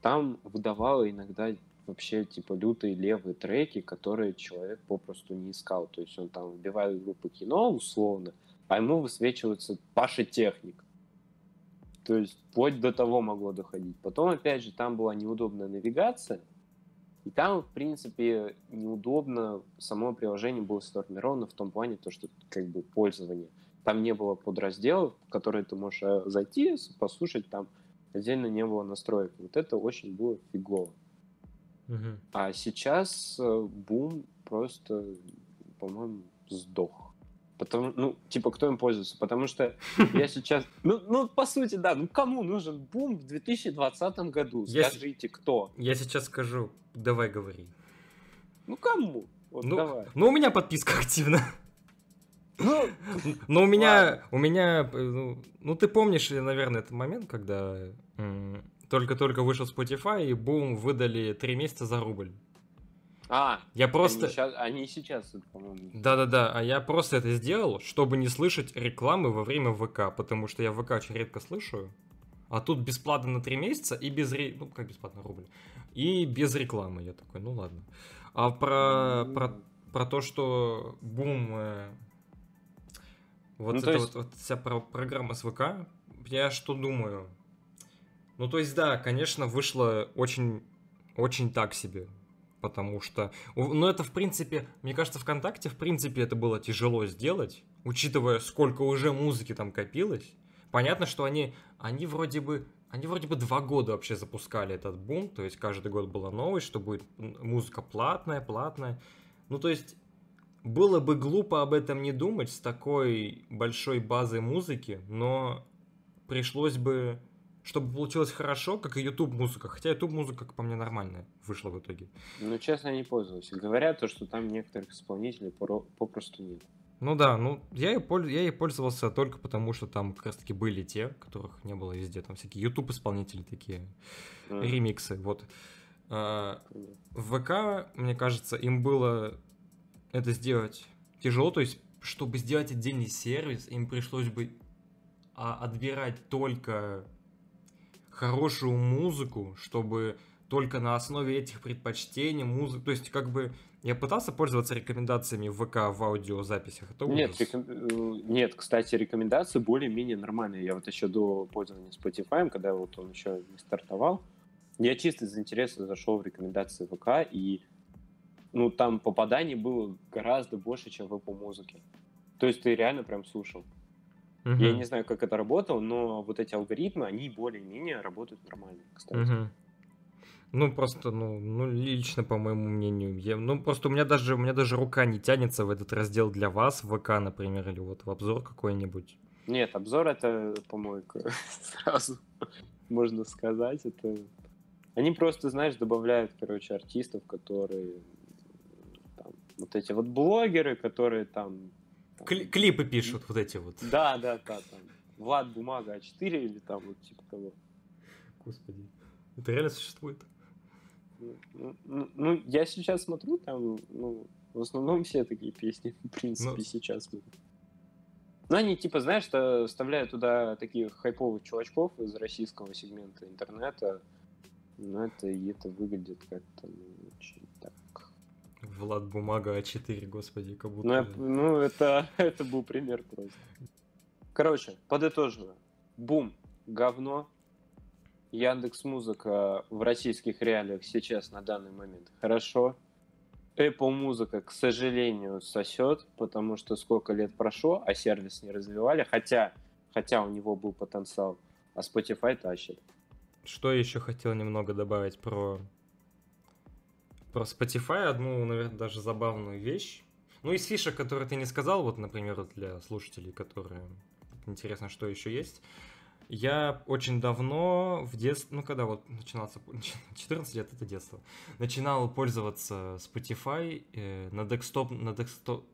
там выдавало иногда вообще типа лютые левые треки, которые человек попросту не искал. То есть он там вбивает в группу кино условно, а ему высвечивается Паша Техник. То есть вплоть до того могло доходить. Потом, опять же, там была неудобная навигация, и там, в принципе, неудобно само приложение было сформировано в том плане, то, что как бы пользование – там не было подразделов, в которые ты можешь э, зайти, послушать, там отдельно не было настроек. Вот это очень было фигово. Угу. А сейчас э, бум просто, по-моему, сдох. Потому, ну, типа, кто им пользуется? Потому что я сейчас... Ну, ну, по сути, да. Ну, кому нужен бум в 2020 году? Скажите, кто?
Я сейчас скажу. Давай говори.
Ну, кому? Вот
ну,
давай.
ну, у меня подписка активна. Ну, Но у меня, у меня, ну, ну ты помнишь, наверное, этот момент, когда только-только вышел Spotify и бум выдали три месяца за рубль.
А,
я просто...
Они сейчас, они сейчас по-моему.
Да-да-да, а я просто это сделал, чтобы не слышать рекламы во время ВК, потому что я ВК очень редко слышу, а тут бесплатно на три месяца и без... Ре... Ну, как бесплатно, рубль. И без рекламы. Я такой, ну ладно. А про, про, про то, что бум э, вот ну, эта есть... вот, вот вся про программа с ВК, я что думаю? Ну, то есть, да, конечно, вышло очень, очень так себе. Потому что, ну это в принципе, мне кажется, ВКонтакте в принципе это было тяжело сделать, учитывая, сколько уже музыки там копилось. Понятно, что они, они вроде бы, они вроде бы два года вообще запускали этот бум, то есть каждый год была новость, что будет музыка платная, платная. Ну то есть было бы глупо об этом не думать с такой большой базой музыки, но пришлось бы чтобы получилось хорошо, как и YouTube музыка. Хотя YouTube музыка, как по мне, нормальная вышла в итоге.
Ну, честно, я не пользовался. Говорят то, что там некоторых исполнителей попросту нет.
Ну да, ну я польз... я и пользовался только потому, что там как раз таки были те, которых не было везде. Там всякие YouTube исполнители такие, mm. ремиксы. Вот. А, в ВК, мне кажется, им было это сделать тяжело. То есть, чтобы сделать отдельный сервис, им пришлось бы а, отбирать только хорошую музыку, чтобы только на основе этих предпочтений музыку... То есть, как бы, я пытался пользоваться рекомендациями в ВК в аудиозаписях. Это
нет, реком... Э, нет, кстати, рекомендации более-менее нормальные. Я вот еще до пользования Spotify, когда вот он еще не стартовал, я чисто из интереса зашел в рекомендации ВК, и ну, там попаданий было гораздо больше, чем в Apple музыке. То есть ты реально прям слушал. Угу. Я не знаю, как это работало, но вот эти алгоритмы, они более-менее работают нормально, кстати. Угу.
Ну, просто, ну, ну, лично, по моему мнению, я, ну, просто у меня даже, у меня даже рука не тянется в этот раздел для вас, в ВК, например, или вот в обзор какой-нибудь.
Нет, обзор это помойка, сразу можно сказать, это... Они просто, знаешь, добавляют, короче, артистов, которые там, вот эти вот блогеры, которые там
Кли- клипы пишут вот эти вот.
Да, да, да, там. Влад Бумага А4 или там вот типа того.
Господи. Это реально существует?
Ну, ну, ну, я сейчас смотрю, там, ну, в основном все такие песни, в принципе. Ну. сейчас. Ну, они, типа, знаешь, что вставляют туда таких хайповых чувачков из российского сегмента интернета, но это, и это выглядит как-то ну, очень так
Влад Бумага А4, господи, как будто...
Ну, ну это, это был пример просто. Короче, подытоживаю. Бум, говно. Яндекс Музыка в российских реалиях сейчас на данный момент хорошо. Apple Музыка, к сожалению, сосет, потому что сколько лет прошло, а сервис не развивали, хотя, хотя у него был потенциал, а Spotify тащит.
Что еще хотел немного добавить про про Spotify одну, наверное, даже забавную вещь. Ну, из фишек, которые ты не сказал, вот, например, для слушателей, которые интересно, что еще есть. Я очень давно в детстве, ну когда вот начинался, 14 лет это детство, начинал пользоваться Spotify э, на декстоп, на декстоп,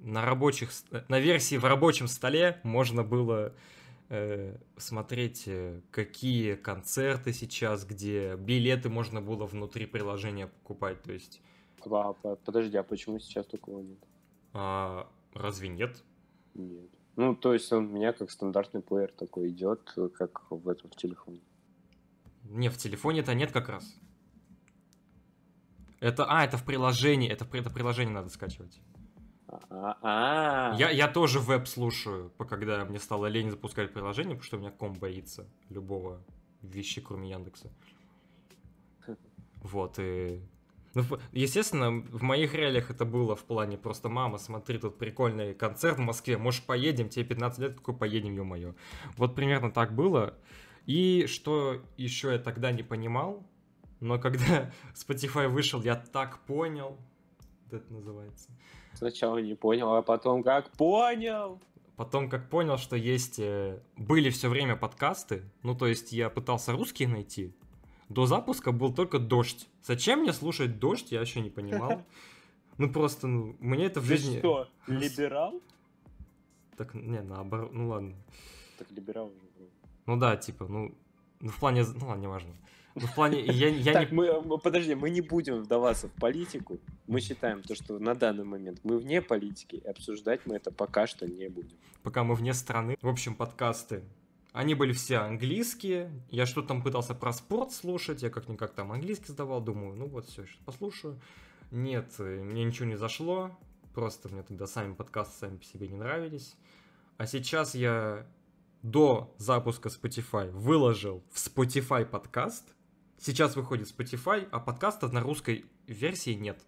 на рабочих, на версии в рабочем столе можно было э, смотреть, э, какие концерты сейчас, где билеты можно было внутри приложения покупать, то есть...
А, подожди, а почему сейчас такого нет?
А, разве нет?
Нет. Ну, то есть он у меня как стандартный плеер такой идет, как в этом в телефоне.
Не, в телефоне-то нет как раз. Это, а, это в приложении, это, это приложение надо скачивать.
А-а-а.
Я, я тоже веб слушаю, когда мне стало лень запускать приложение, потому что у меня ком боится любого вещи, кроме Яндекса. Вот, и... Ну, естественно, в моих реалиях это было в плане просто «Мама, смотри, тут прикольный концерт в Москве, может, поедем? Тебе 15 лет, какой поедем, ё-моё». Вот примерно так было. И что еще я тогда не понимал, но когда Spotify вышел, я так понял, это называется,
Сначала не понял, а потом как понял.
Потом как понял, что есть... Э, были все время подкасты. Ну, то есть я пытался русские найти. До запуска был только дождь. Зачем мне слушать дождь, я еще не понимал. Ну, просто, ну, мне это в жизни...
что, либерал?
Так, не, наоборот, ну ладно.
Так либерал уже.
Ну да, типа, ну, ну в плане, ну ладно, неважно. Ну, в плане, я, я
так, не... мы, подожди, мы не будем вдаваться в политику. Мы считаем то, что на данный момент мы вне политики, и обсуждать мы это пока что не будем.
Пока мы вне страны. В общем, подкасты. Они были все английские. Я что там пытался про спорт слушать, я как-никак там английский сдавал, думаю, ну вот все, сейчас послушаю. Нет, мне ничего не зашло. Просто мне тогда сами подкасты сами по себе не нравились. А сейчас я до запуска Spotify выложил в Spotify подкаст, Сейчас выходит Spotify, а подкастов на русской версии нет.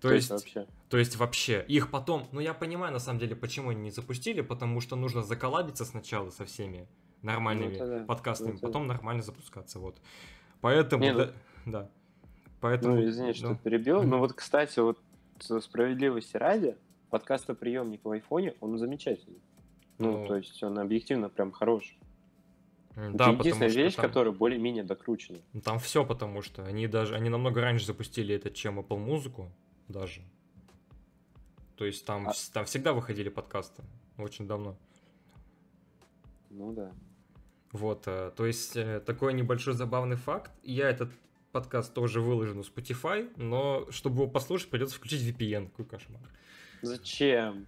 То,
То
есть
есть,
вообще.
то есть вообще, их потом, ну я понимаю на самом деле, почему они не запустили, потому что нужно заколабиться сначала со всеми нормальными
Ну, да.
подкастами,
Ну,
потом нормально запускаться, вот. Поэтому,
Не, ну-
да, да. Поэтому,
Ну, извини, что
да.
перебил. Но вот, кстати, вот справедливости ради, подкастоприемник в айфоне, он замечательный. Ну,
Ну.
то есть он объективно прям хороший. Это
Да, потому
единственная вещь,
там-
которая более-менее докручена.
Ну, Там все потому что они даже они намного раньше запустили это, чем Apple музыку даже. То есть там,
А-
там всегда выходили подкасты очень давно.
Ну да.
Вот, э, то есть э, такой небольшой забавный факт. Я этот подкаст тоже выложу на Spotify, но чтобы его послушать, придется включить VPN. Какой кошмар.
Зачем?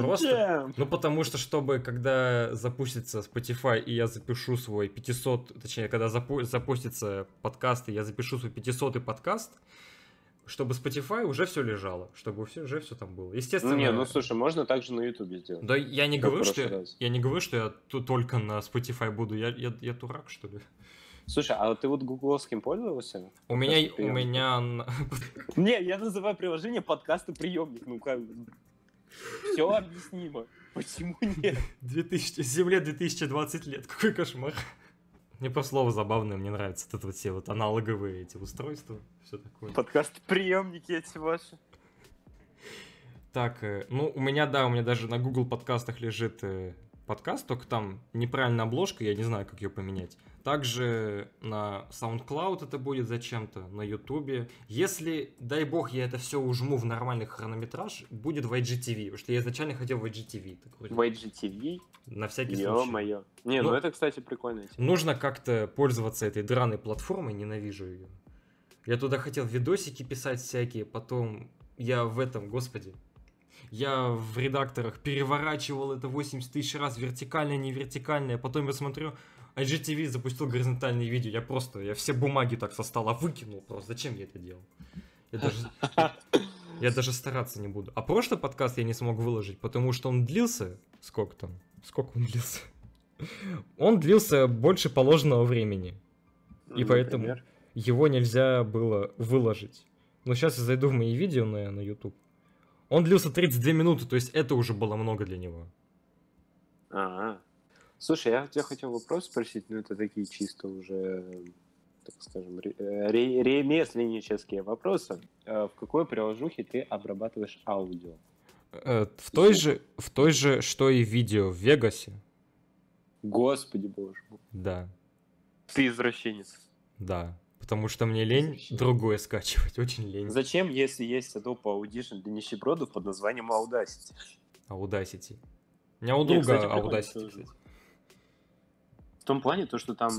Просто-
Зачем?
Ну, потому что, чтобы, когда запустится Spotify, и я запишу свой 500, точнее, когда запу- запустится подкаст, и я запишу свой 500 подкаст, чтобы Spotify уже все лежало, чтобы все, уже все там было. Естественно...
Ну не, ну слушай, можно также на Ютубе сделать.
Да я не
Как
говорю, что
раз.
я не говорю, что я только на Spotify буду. Я, я, я дурак, что ли?
Слушай, а ты вот гугловским пользовался?
У меня, у меня
Не, я называю приложение подкаста приемник. Ну как все объяснимо. Почему нет?
2000, земле 2020 лет. Какой кошмар. Мне просто слово забавное, мне нравится. Вот это вот все вот аналоговые эти устройства, все такое.
Подкаст приемники эти ваши.
Так, э, ну, у меня, да, у меня даже на Google подкастах лежит э, подкаст, только там неправильная обложка, я не знаю, как ее поменять. Также на SoundCloud это будет зачем-то, на YouTube. Если, дай бог, я это все ужму в нормальный хронометраж, будет в IGTV, потому что я изначально хотел в IGTV. Так
В IGTV?
на всякий случай.
Ё-моё. Не, ну
Ну,
это, кстати, прикольно.
Нужно как-то пользоваться этой драной платформой, ненавижу ее. Я туда хотел видосики писать всякие, потом я в этом, господи, я в редакторах переворачивал это 80 тысяч раз, вертикальное, не вертикальное, потом я смотрю, IGTV запустил горизонтальные видео, я просто, я все бумаги так со стола выкинул просто, зачем я это делал? Я даже, я даже стараться не буду. А прошлый подкаст я не смог выложить, потому что он длился, сколько там, сколько он длился? Он длился больше положенного времени. И поэтому-
Например?
Его нельзя было выложить. Но сейчас я зайду в мои видео на, на YouTube. Он длился 32 минуты, то есть это уже было много для него.
А, Слушай, я тебя хотел вопрос спросить, но это такие чисто уже, так скажем, ре- э, ре- ремесленнические вопросы. Э, В какой приложухе ты обрабатываешь аудио?
Э, В той же, в той же, что и видео в Вегасе.
Господи боже мой.
Да,
Ты извращенец.
да. Потому что мне лень другое скачивать, очень лень.
Зачем, если есть Adobe Audition для нищебродов под названием Audacity?
Audacity. У меня у
Не,
друга Audacity, кстати.
В том плане, то, что там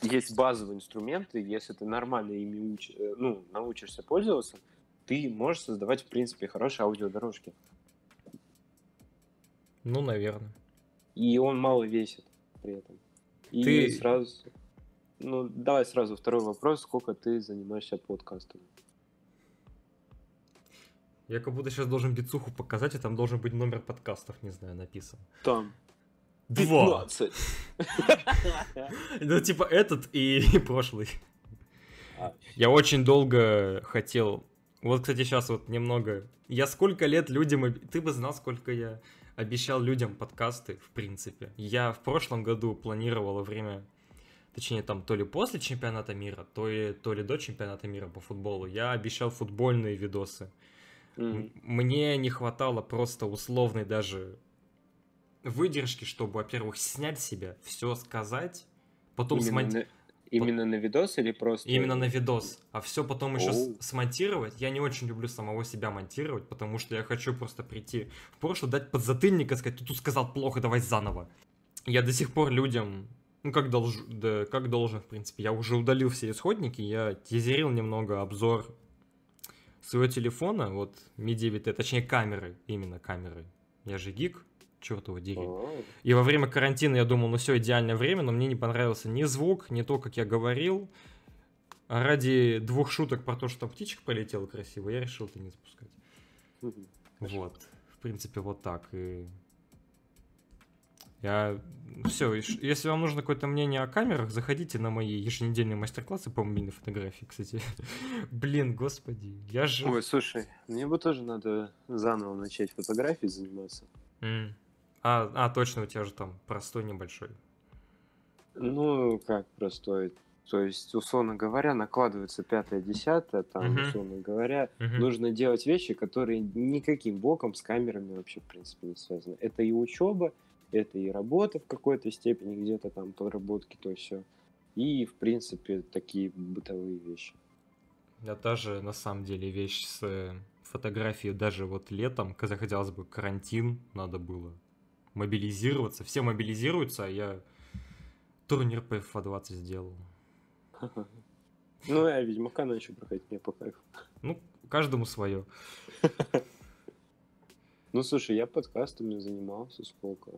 есть базовые инструменты, если ты нормально ими уч... э, ну, научишься пользоваться, ты можешь создавать, в принципе, хорошие аудиодорожки.
Ну, наверное.
И он мало весит при этом. И
Ты-
сразу... Ну, давай сразу второй вопрос. Сколько ты занимаешься подкастом?
Я как будто сейчас должен бицуху показать, и там должен быть номер подкастов, не знаю, написан.
Там.
Два.
15.
Ну, типа этот и прошлый.
А.
Я очень долго хотел... Вот, кстати, сейчас вот немного... Я сколько лет людям... Ты бы знал, сколько я обещал людям подкасты, в принципе. Я в прошлом году планировал время... Точнее, там, то ли после чемпионата мира, то ли, то ли до чемпионата мира по футболу. Я обещал футбольные видосы. М- Мне не хватало просто условной даже выдержки, чтобы, во-первых, снять себя, все сказать, потом
Именно. Именно на видос или просто...
Именно на видос. А все потом еще
Оу.
смонтировать. Я не очень люблю самого себя монтировать, потому что я хочу просто прийти в прошлое, дать подзатыльник и сказать, ты тут сказал плохо, давай заново. Я до сих пор людям, ну как, долж... да, как должен, в принципе, я уже удалил все исходники, я тизерил немного обзор своего телефона, вот Mi 9T, точнее камеры, именно камеры. Я же гик, чертова дери.
О,
И во время карантина я думал, ну все, идеальное время, но мне не понравился ни звук, ни то, как я говорил. А ради двух шуток про то, что там птичка полетела красиво, я решил это не запускать. Вот. В принципе, вот так. И Я... Все, если вам нужно какое-то мнение о камерах, заходите на мои еженедельные мастер-классы по мобильной фотографии, кстати. Блин, господи, я же...
Ой, слушай, мне бы тоже надо заново начать фотографией заниматься.
Mm. А, а, точно, у тебя же там простой небольшой.
Ну, как простой? То есть, условно говоря, накладывается пятое, десятое, там,
Мгм.
условно говоря,
Мгм.
нужно делать вещи, которые никаким боком с камерами вообще, в принципе, не связаны. Это и учеба, это и работа в какой-то степени, где-то там подработки, то все. И, в принципе, такие бытовые вещи.
Я даже, на самом деле, вещь с э, фотографией даже вот летом, когда хотелось бы карантин, надо было мобилизироваться. Все мобилизируются, а я турнир по FA20 сделал.
Ну, я Ведьмака начал проходить, мне по кайфу.
Ну, каждому свое.
Ну, слушай, я подкастами занимался сколько?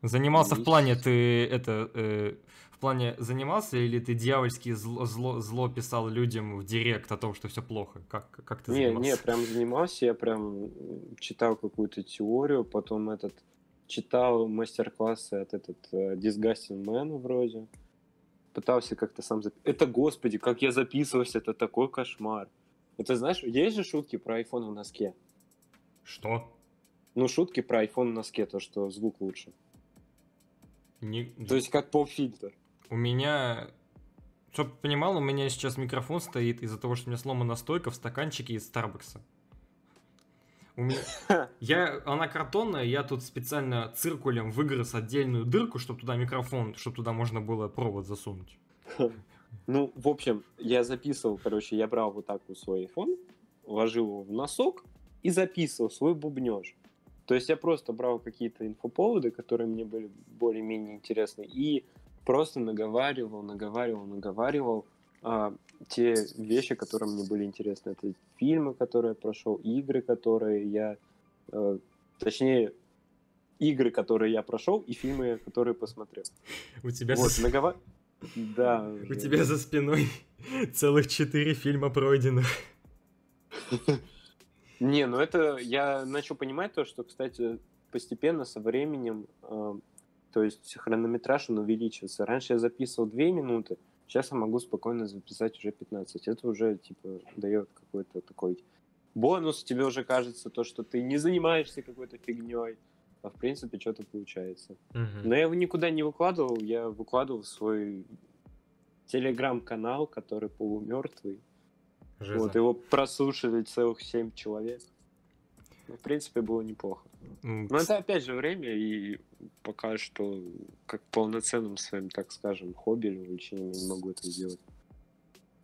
Занимался в плане ты это э, плане занимался или ты дьявольски зло, зло, зло писал людям в директ о том, что все плохо? Как, как ты
Не,
занимался?
не, прям занимался, я прям читал какую-то теорию, потом этот читал мастер-классы от этот э, Disgusting Man вроде. Пытался как-то сам записать. Это, господи, как я записывался, это такой кошмар. Это знаешь, есть же шутки про iPhone в носке?
Что?
Ну, шутки про iPhone в носке, то, что звук лучше.
Не...
То есть как поп-фильтр.
У меня, чтоб ты понимал, у меня сейчас микрофон стоит из-за того, что у меня сломана стойка в стаканчике из Старбакса. У меня... Я, она картонная, я тут специально циркулем выгрыз отдельную дырку, чтобы туда микрофон, чтобы туда можно было провод засунуть.
Ну, в общем, я записывал, короче, я брал вот так вот свой iPhone, ложил его в носок и записывал свой бубнеж. То есть я просто брал какие-то инфоповоды, которые мне были более-менее интересны, и просто наговаривал, наговаривал, наговаривал а, те вещи, которые мне были интересны. Это фильмы, которые я прошел, игры, которые я... э, точнее, игры, которые я прошел, и фильмы, которые посмотрел.
У тебя,
Вот, нагова... Да.
у тебя за спиной целых четыре фильма пройденных.
Не, ну это я начал понимать то, что, кстати, постепенно со временем, э, то есть хронометраж он увеличивается. Раньше я записывал 2 минуты, сейчас я могу спокойно записать уже 15. Это уже типа дает какой-то такой бонус. Тебе уже кажется то, что ты не занимаешься какой-то фигней, а в принципе что-то получается.
Мгм.
Но я его никуда не выкладывал, я выкладывал свой телеграм-канал, который полумертвый.
Жиза.
Вот, его прослушали целых 7 человек. Ну, в принципе, было неплохо. Но это опять же время, и пока что как полноценным своим, так скажем, хобби или увлечением не могу это сделать.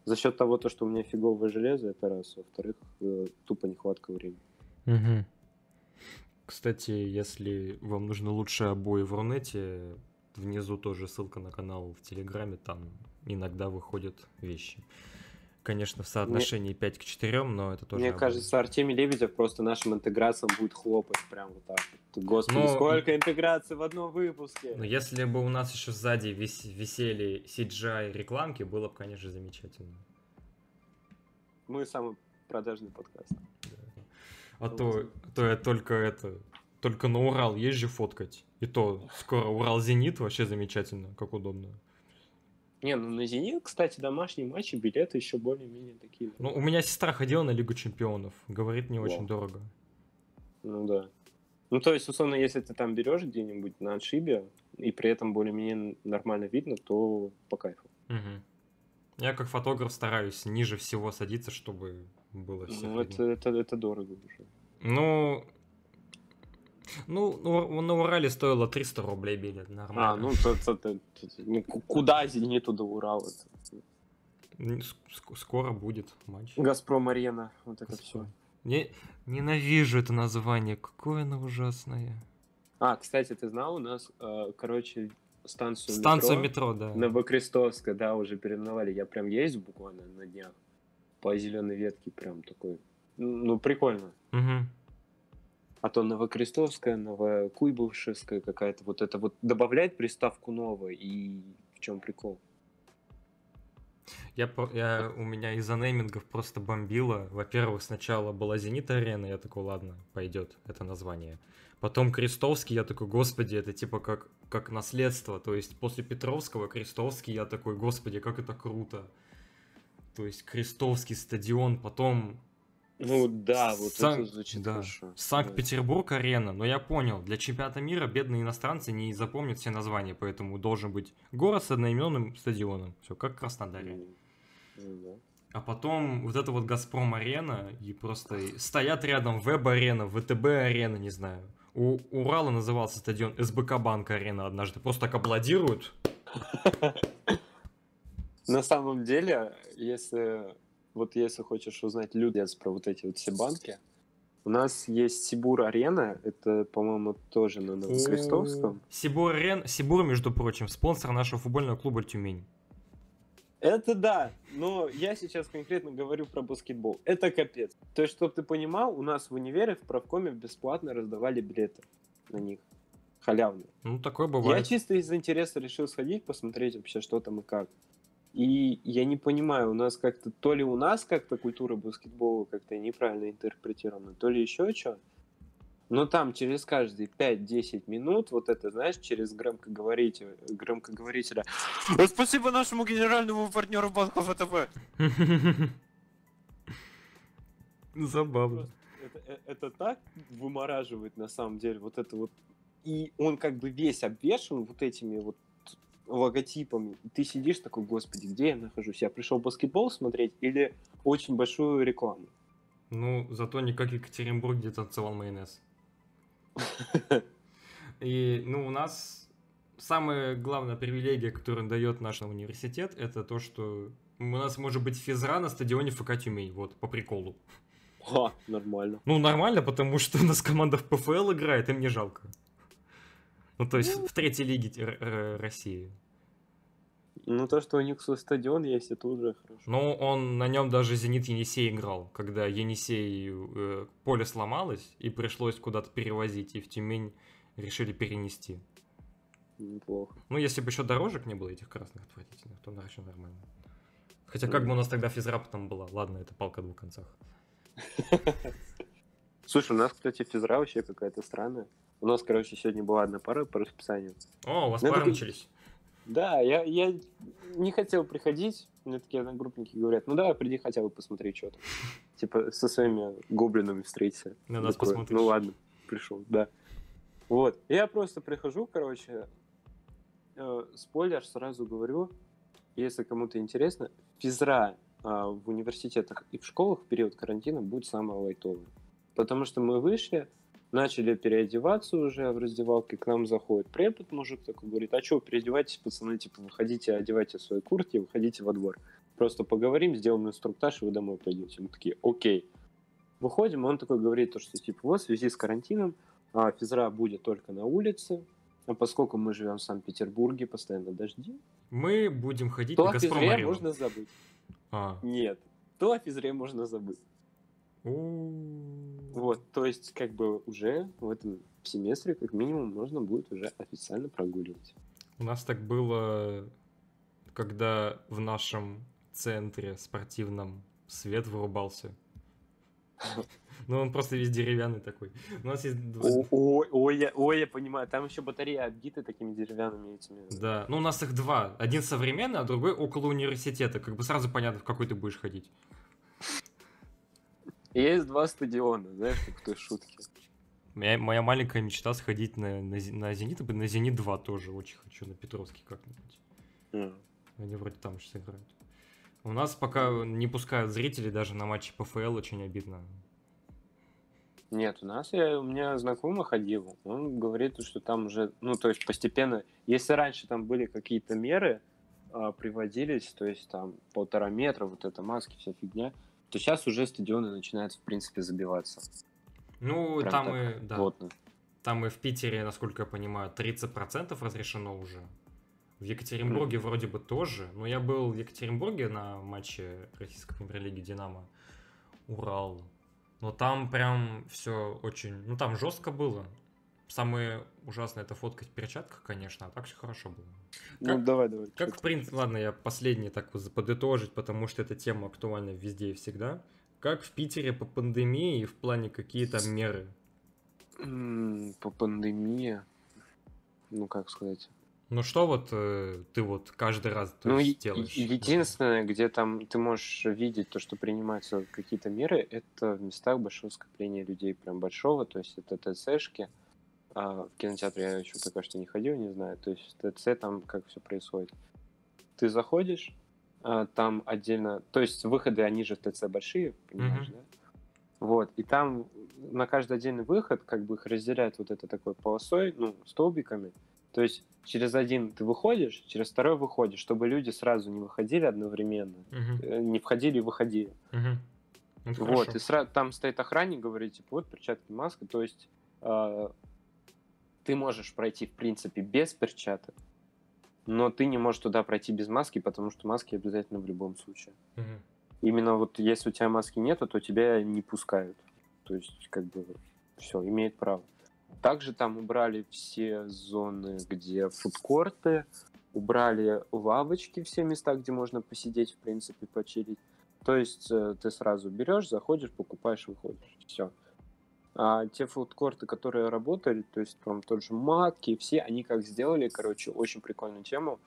За счет того, то, что у меня фиговое железо, это раз. Во-вторых, э, тупо нехватка времени.
Мгм. Кстати, если вам нужны лучшие обои в Рунете, внизу тоже ссылка на канал в Телеграме, там иногда выходят вещи. Конечно, в соотношении 5 к 4, но это тоже...
Мне
обои.
кажется, Артемий Лебедев просто нашим интеграциям будет хлопать прям вот так. Господи,
Ну,
сколько интеграций в одном выпуске!
Но если бы у нас еще сзади вис- висели CGI рекламки, было бы, конечно, замечательно.
Мы самый продажный подкаст.
А
Ну,
то, а то я только это, только на Урал езжу фоткать. И то скоро Урал-Зенит вообще замечательно, как удобно.
Не, ну на Зенит, кстати, домашние матчи, билеты еще более-менее такие.
Ну, у меня сестра ходила на Лигу Чемпионов. Говорит, не очень
Вау.
дорого.
Ну да. Ну, то есть, условно, если ты там берешь где-нибудь на отшибе, и при этом более-менее нормально видно, то по кайфу.
Мгм. Я как фотограф стараюсь ниже всего садиться, чтобы было все
Ну, это, это, это дорого уже.
Ну, ну, ну, на Урале стоило 300 рублей билет, нормально.
А, ну, то, то- то- то- ну, ку- куда Зениту до Урала?
Скоро будет матч.
Газпром-арена, вот это все.
Не, ненавижу это название, какое оно ужасное.
А, кстати, ты знал, у нас, э, короче, станцию
Станция
метро,
метро, да.
Новокрестовская, да, уже переименовали. Я прям ездил буквально на днях по зеленой ветке, прям такой. Ну, прикольно.
Мгм.
А то Новокрестовская, Новокуйбышевская какая-то. Вот это вот добавляет приставку новая. И в чем прикол?
Я, я, у меня из-за неймингов просто бомбило. Во-первых, сначала была Зенит Арена, я такой, ладно, пойдет это название. Потом Крестовский, я такой, господи, это типа как, как наследство. То есть после Петровского Крестовский, я такой, господи, как это круто. То есть Крестовский стадион, потом
Ну да, вот
Сан-
это звучит
да.
хорошо.
Санкт-Петербург арена, но я понял, для чемпионата мира бедные иностранцы не запомнят все названия, поэтому должен быть город с одноименным стадионом. Все, как в. Краснодаре.
Да.
А потом вот это вот Газпром арена, и просто стоят рядом Веб-арена, ВТБ арена, не знаю. У Урала назывался стадион СБК Банк арена однажды. Просто так аплодируют.
На самом деле, если вот если хочешь узнать людей про вот эти вот все банки, у нас есть Сибур Арена, это, по-моему, тоже на Новокрестовском.
Сибур, арен... Сибур, между прочим, спонсор нашего футбольного клуба Тюмень.
Это да, но я сейчас конкретно говорю про баскетбол. Это капец. То есть, чтобы ты понимал, у нас в универе в правкоме бесплатно раздавали билеты на них. Халявные.
Ну, такое
Я
бывает.
чисто из интереса решил сходить, посмотреть вообще, что там и как. И я не понимаю, у нас как-то, то ли у нас как-то культура баскетбола как-то неправильно интерпретирована, то ли еще что. Но там через каждые 5-10 минут, вот это, знаешь, через громкоговоритель, громкоговорителя «Спасибо нашему генеральному партнеру банка ВТБ!»
Забавно.
это, э- это так вымораживает на самом деле вот это вот. И он как бы весь обвешен вот этими вот логотипами. И ты сидишь такой, господи, где я нахожусь? Я пришел баскетбол смотреть или очень большую рекламу?
Ну, зато не как Екатеринбург, где танцевал майонез. И, ну, у нас самая главная привилегия, которую дает наш университет, это то, что у нас может быть физра на стадионе ФК Тюмень, вот, по приколу.
Ха, нормально.
Ну, нормально, потому что у нас команда в ПФЛ играет, и мне жалко. Ну, то есть в третьей лиге России.
Ну, то, что у них свой стадион есть, это уже хорошо.
Ну, он на нем даже Зенит Енисей играл, когда Енисей э, поле сломалось и пришлось куда-то перевозить, и в Тюмень решили перенести.
Неплохо.
Ну, если бы еще дорожек не было этих красных отвратительных, то вообще нормально. Хотя как бы у нас тогда физра потом была? Ладно, это палка о двух концах.
Слушай, у нас, кстати, физра вообще какая-то странная. У нас, короче, сегодня была одна пара по расписанию.
О, у вас
Ну,
пары начались.
Да, я, я не хотел приходить. Мне такие одногруппники говорят, ну давай, приди хотя бы посмотри, что там. Типа со своими гоблинами встретиться.
На нас
Такой,
посмотришь.
Ну ладно, пришел, да. Вот, я просто прихожу, короче, э, спойлер сразу говорю, если кому-то интересно, физра а, в университетах и в школах в период карантина будет самая лайтовая. Потому что мы вышли, начали переодеваться уже в раздевалке, к нам заходит препод, мужик такой говорит, а что, переодевайтесь, пацаны, типа, выходите, одевайте свои куртки, выходите во двор. Просто поговорим, сделаем инструктаж, и вы домой пойдете. Мы такие, окей. Выходим, он такой говорит, то, что, типа, вот, в связи с карантином, а, физра будет только на улице, а поскольку мы живем в Санкт-Петербурге, постоянно дожди,
Мы будем ходить
то
на Газпром
физре
арену.
можно забыть.
А.
Нет, то о физре можно забыть.
У.
Вот, то есть, как бы уже в этом семестре, как минимум, можно будет уже официально прогуливать.
У нас так было, когда в нашем центре спортивном свет вырубался. Ну, он просто весь деревянный такой. У нас есть...
Ой, ой, я, ой, я понимаю, там еще батареи оббиты такими деревянными этими.
Да, ну у нас их два. Один современный, а другой около университета. Как бы сразу понятно, в какой ты будешь ходить.
Есть два стадиона, знаешь, как в той шутке.
Моя, моя маленькая мечта сходить на, на, на Зенит, и на Зенит 2 тоже очень хочу, на Петровский как-нибудь.
М.
Они вроде там сейчас играют. У нас пока не пускают зрителей даже на матчи ПФЛ, очень обидно.
Нет, у нас я, у меня знакомый ходил, он говорит, что там уже, ну, то есть постепенно, если раньше там были какие-то меры, а, приводились, то есть там полтора метра, вот это маски, вся фигня, то сейчас уже стадионы начинают, в принципе, забиваться.
Ну,
Прям
там и, да,
Плотно.
там и в Питере, насколько я понимаю, 30% разрешено уже. В Екатеринбурге вроде бы тоже, но я был в Екатеринбурге на матче российской премьер-лиги Динамо Урал. Но там прям все очень, ну там жестко было. Самое ужасное это фотка в перчатках, конечно, а так все хорошо было.
Ну,
Как-
давай, давай.
Как, в принципе, ладно, я последний так вот подытожить, потому что эта тема актуальна везде и всегда. Как в Питере по пандемии в плане какие-то меры?
ты? М, По пандемии, ну, как сказать...
Ну что вот э, ты вот каждый раз то
Ну,
есть, делаешь?
единственное, где там ты можешь видеть то, что принимаются какие-то меры, это в местах большого скопления людей, прям большого, то есть это ТЦшки. А в кинотеатре я еще пока что не ходил, не знаю. То есть в ТЦ там как все происходит. Ты заходишь, а, там отдельно, то есть выходы, они же в ТЦ большие, понимаешь,
Мгм.
да? Вот, и там на каждый отдельный выход, как бы их разделяют вот это такой полосой, ну, столбиками. То есть через один ты выходишь, через второй выходишь, чтобы люди сразу не выходили одновременно, э, не входили и выходили.
Ну, это
Вот,
хорошо.
и сразу там стоит охранник, говорит, типа, вот перчатки, маска, то есть э, ты можешь пройти, в принципе, без перчаток, но ты не можешь туда пройти без маски, потому что маски обязательно в любом случае.
Мгм.
Именно вот если у тебя маски нету, то тебя не пускают. То есть, как бы, все, имеет право. Также там убрали все зоны, где фудкорты, убрали лавочки, все места, где можно посидеть, в принципе, почилить. То есть э, ты сразу берешь, заходишь, покупаешь, выходишь. Все. А те фудкорты, которые работали, то есть там тот же Маки, все, они как сделали, короче, очень прикольную тему.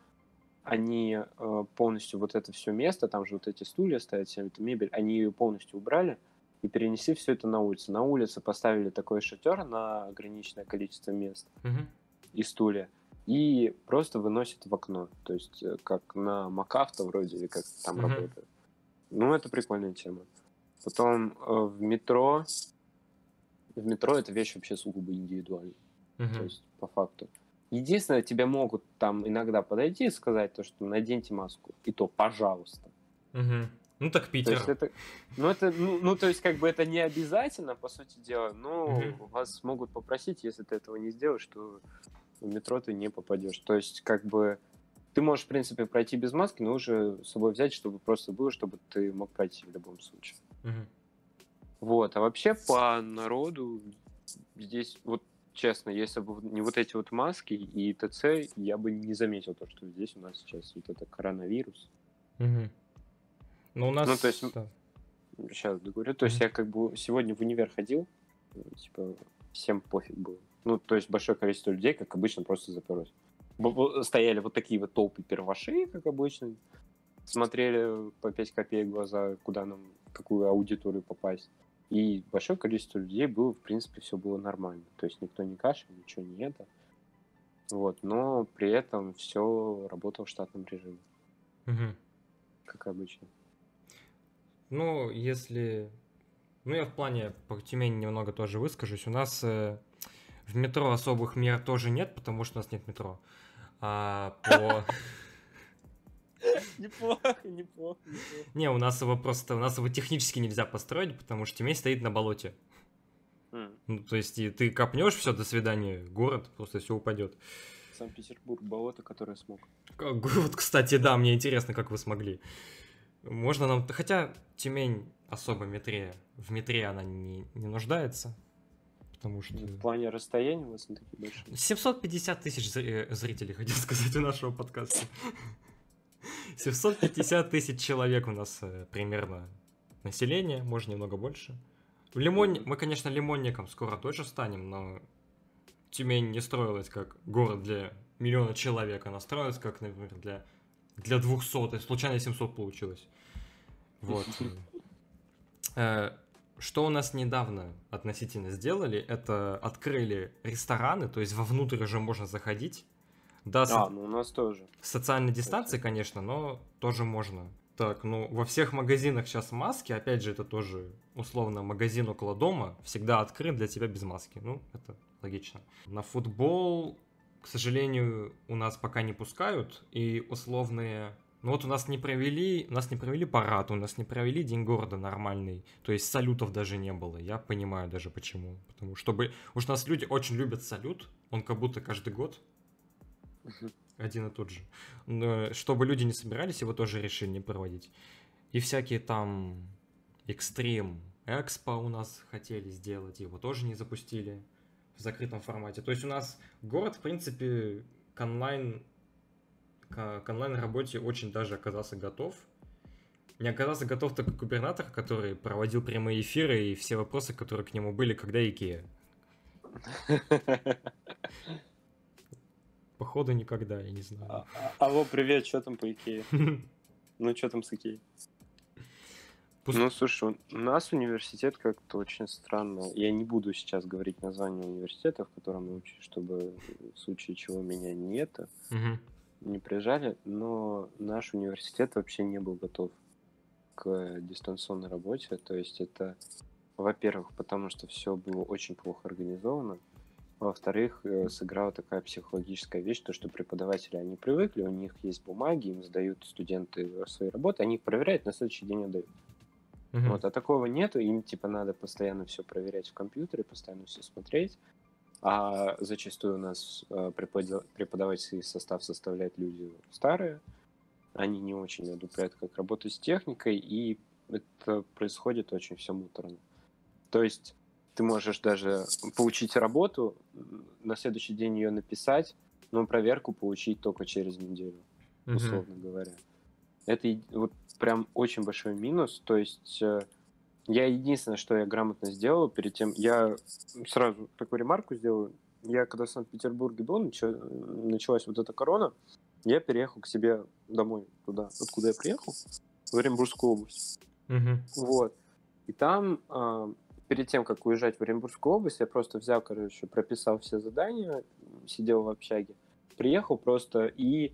Они э, полностью вот это все место, там же вот эти стулья стоят, вся эта мебель, они ее полностью убрали и перенесли все это на улицу. На улице поставили такой шатер на ограниченное количество мест
Мгм.
и стулья, и просто выносят в окно. То есть э, как на Макафто вроде, или как там
Мгм.
работает. Ну, это прикольная тема. Потом э, в метро... В метро эта вещь вообще сугубо индивидуальная. То
Мгм.
есть, по факту. Единственное, тебе могут там иногда подойти и сказать то, что наденьте маску. И то, пожалуйста.
Мгм. Ну так
То
Питер.
есть это, ну это, ну, ну, то есть как бы это не обязательно, по сути дела, но
Мгм.
вас могут попросить, если ты этого не сделаешь, что в метро ты не попадешь. То есть как бы ты можешь, в принципе, пройти без маски, но уже с собой взять, чтобы просто было, чтобы ты мог пройти в любом случае.
Мгм.
Вот, а вообще по народу здесь, вот честно, если бы не вот эти вот маски и ТЦ, я бы не заметил то, что здесь у нас сейчас вот это коронавирус.
Мгм. Ну у нас...
Ну, то есть,
да.
Сейчас договорю. То есть
Мгм.
я как бы сегодня в универ ходил, типа всем пофиг было. Ну, то есть большое количество людей, как обычно, просто заперлось. Стояли вот такие вот толпы первошей, как обычно. Смотрели по 5 копеек глаза, куда нам, в какую аудиторию попасть. И большое количество людей было, в принципе, все было нормально. То есть никто не кашлял, ничего не это. Вот, но при этом все работало в штатном режиме,
Мгм.
как обычно.
Ну, если... Ну, я в плане по Тюмени немного тоже выскажусь. У нас э, в метро особых мер тоже нет, потому что у нас нет метро. А по...
Неплохо, неплохо.
Не, у нас его просто... У нас его технически нельзя построить, потому что Тюмень стоит на болоте. Ну, то есть и ты копнешь, все, до свидания, город, просто все упадет.
Санкт-Петербург, болото, которое смог.
Вот, кстати, да, мне интересно, как вы смогли. Можно нам... Хотя Тюмень особо метре... В метре она не, не нуждается. Потому что...
В плане расстояния у вас не такие большие.
750 тысяч э, зрителей, хотел сказать, у нашего подкаста. 750 тысяч человек у нас э, примерно население, может немного больше. В Лимон... Мы, конечно, лимонником скоро тоже станем, но Тюмень не строилась как город для миллиона человек, она строилась как, например, для, для 200, и случайно 700 получилось. Вот. Э, Что у нас недавно относительно сделали, это открыли рестораны, то есть вовнутрь уже можно заходить. Да, с
А, ну у нас тоже.
социальной дистанции, конечно, но тоже можно. Так, ну во всех магазинах сейчас маски, опять же, это тоже условно магазин около дома, всегда открыт для тебя без маски. Ну, это логично. На футбол, к сожалению, у нас пока не пускают, и условные ну вот у нас не провели, у нас не провели парад, у нас не провели День города нормальный. То есть салютов даже не было. Я понимаю даже почему. Потому что чтобы... Уж нас люди очень любят салют. Он как будто каждый год один и тот же. Но чтобы люди не собирались, его тоже решили не проводить. И всякие там экстрим, экспо у нас хотели сделать, его тоже не запустили. в закрытом формате. То есть у нас город, в принципе, к онлайн, к, к онлайн-работе очень даже оказался готов. Не оказался готов только губернатор, который проводил прямые эфиры и все вопросы, которые к нему были, когда Икея. Походу никогда, я не знаю.
А- а- Алло, привет, что там по Икее? Ну, что там с Икеей?
Пусть-
Ну, слушай, у нас университет как-то очень странно. Я не буду сейчас говорить название университета, в котором я учусь, чтобы в случае чего меня не это, не прижали, но наш университет вообще не был готов к дистанционной работе. То есть это, во-первых, потому что все было очень плохо организовано. Во-вторых, э, сыграла такая психологическая вещь, то, что преподаватели, они привыкли, у них есть бумаги, им сдают студенты свои работы, они их проверяют, на следующий день отдают.
Мгм.
Вот, а такого нету, им типа надо постоянно все проверять в компьютере, постоянно все смотреть. А зачастую у нас э, препода- преподавательский состав составляют люди старые, они не очень одупляют, как работать с техникой, и это происходит очень все муторно. То есть ты можешь даже получить работу, на следующий день ее написать, но проверку получить только через неделю
Мгм.
условно говоря. Это вот прям очень большой минус. То есть э, я единственное, что я грамотно сделал перед тем, я сразу такую ремарку сделаю. Я когда в Санкт-Петербурге был, нача- началась вот эта корона, я переехал к себе домой, туда, откуда я приехал, в Оренбургскую область.
Мгм.
Вот. И там, а, перед тем, как уезжать в Оренбургскую область, я просто взял, короче, прописал все задания, сидел в общаге, приехал просто и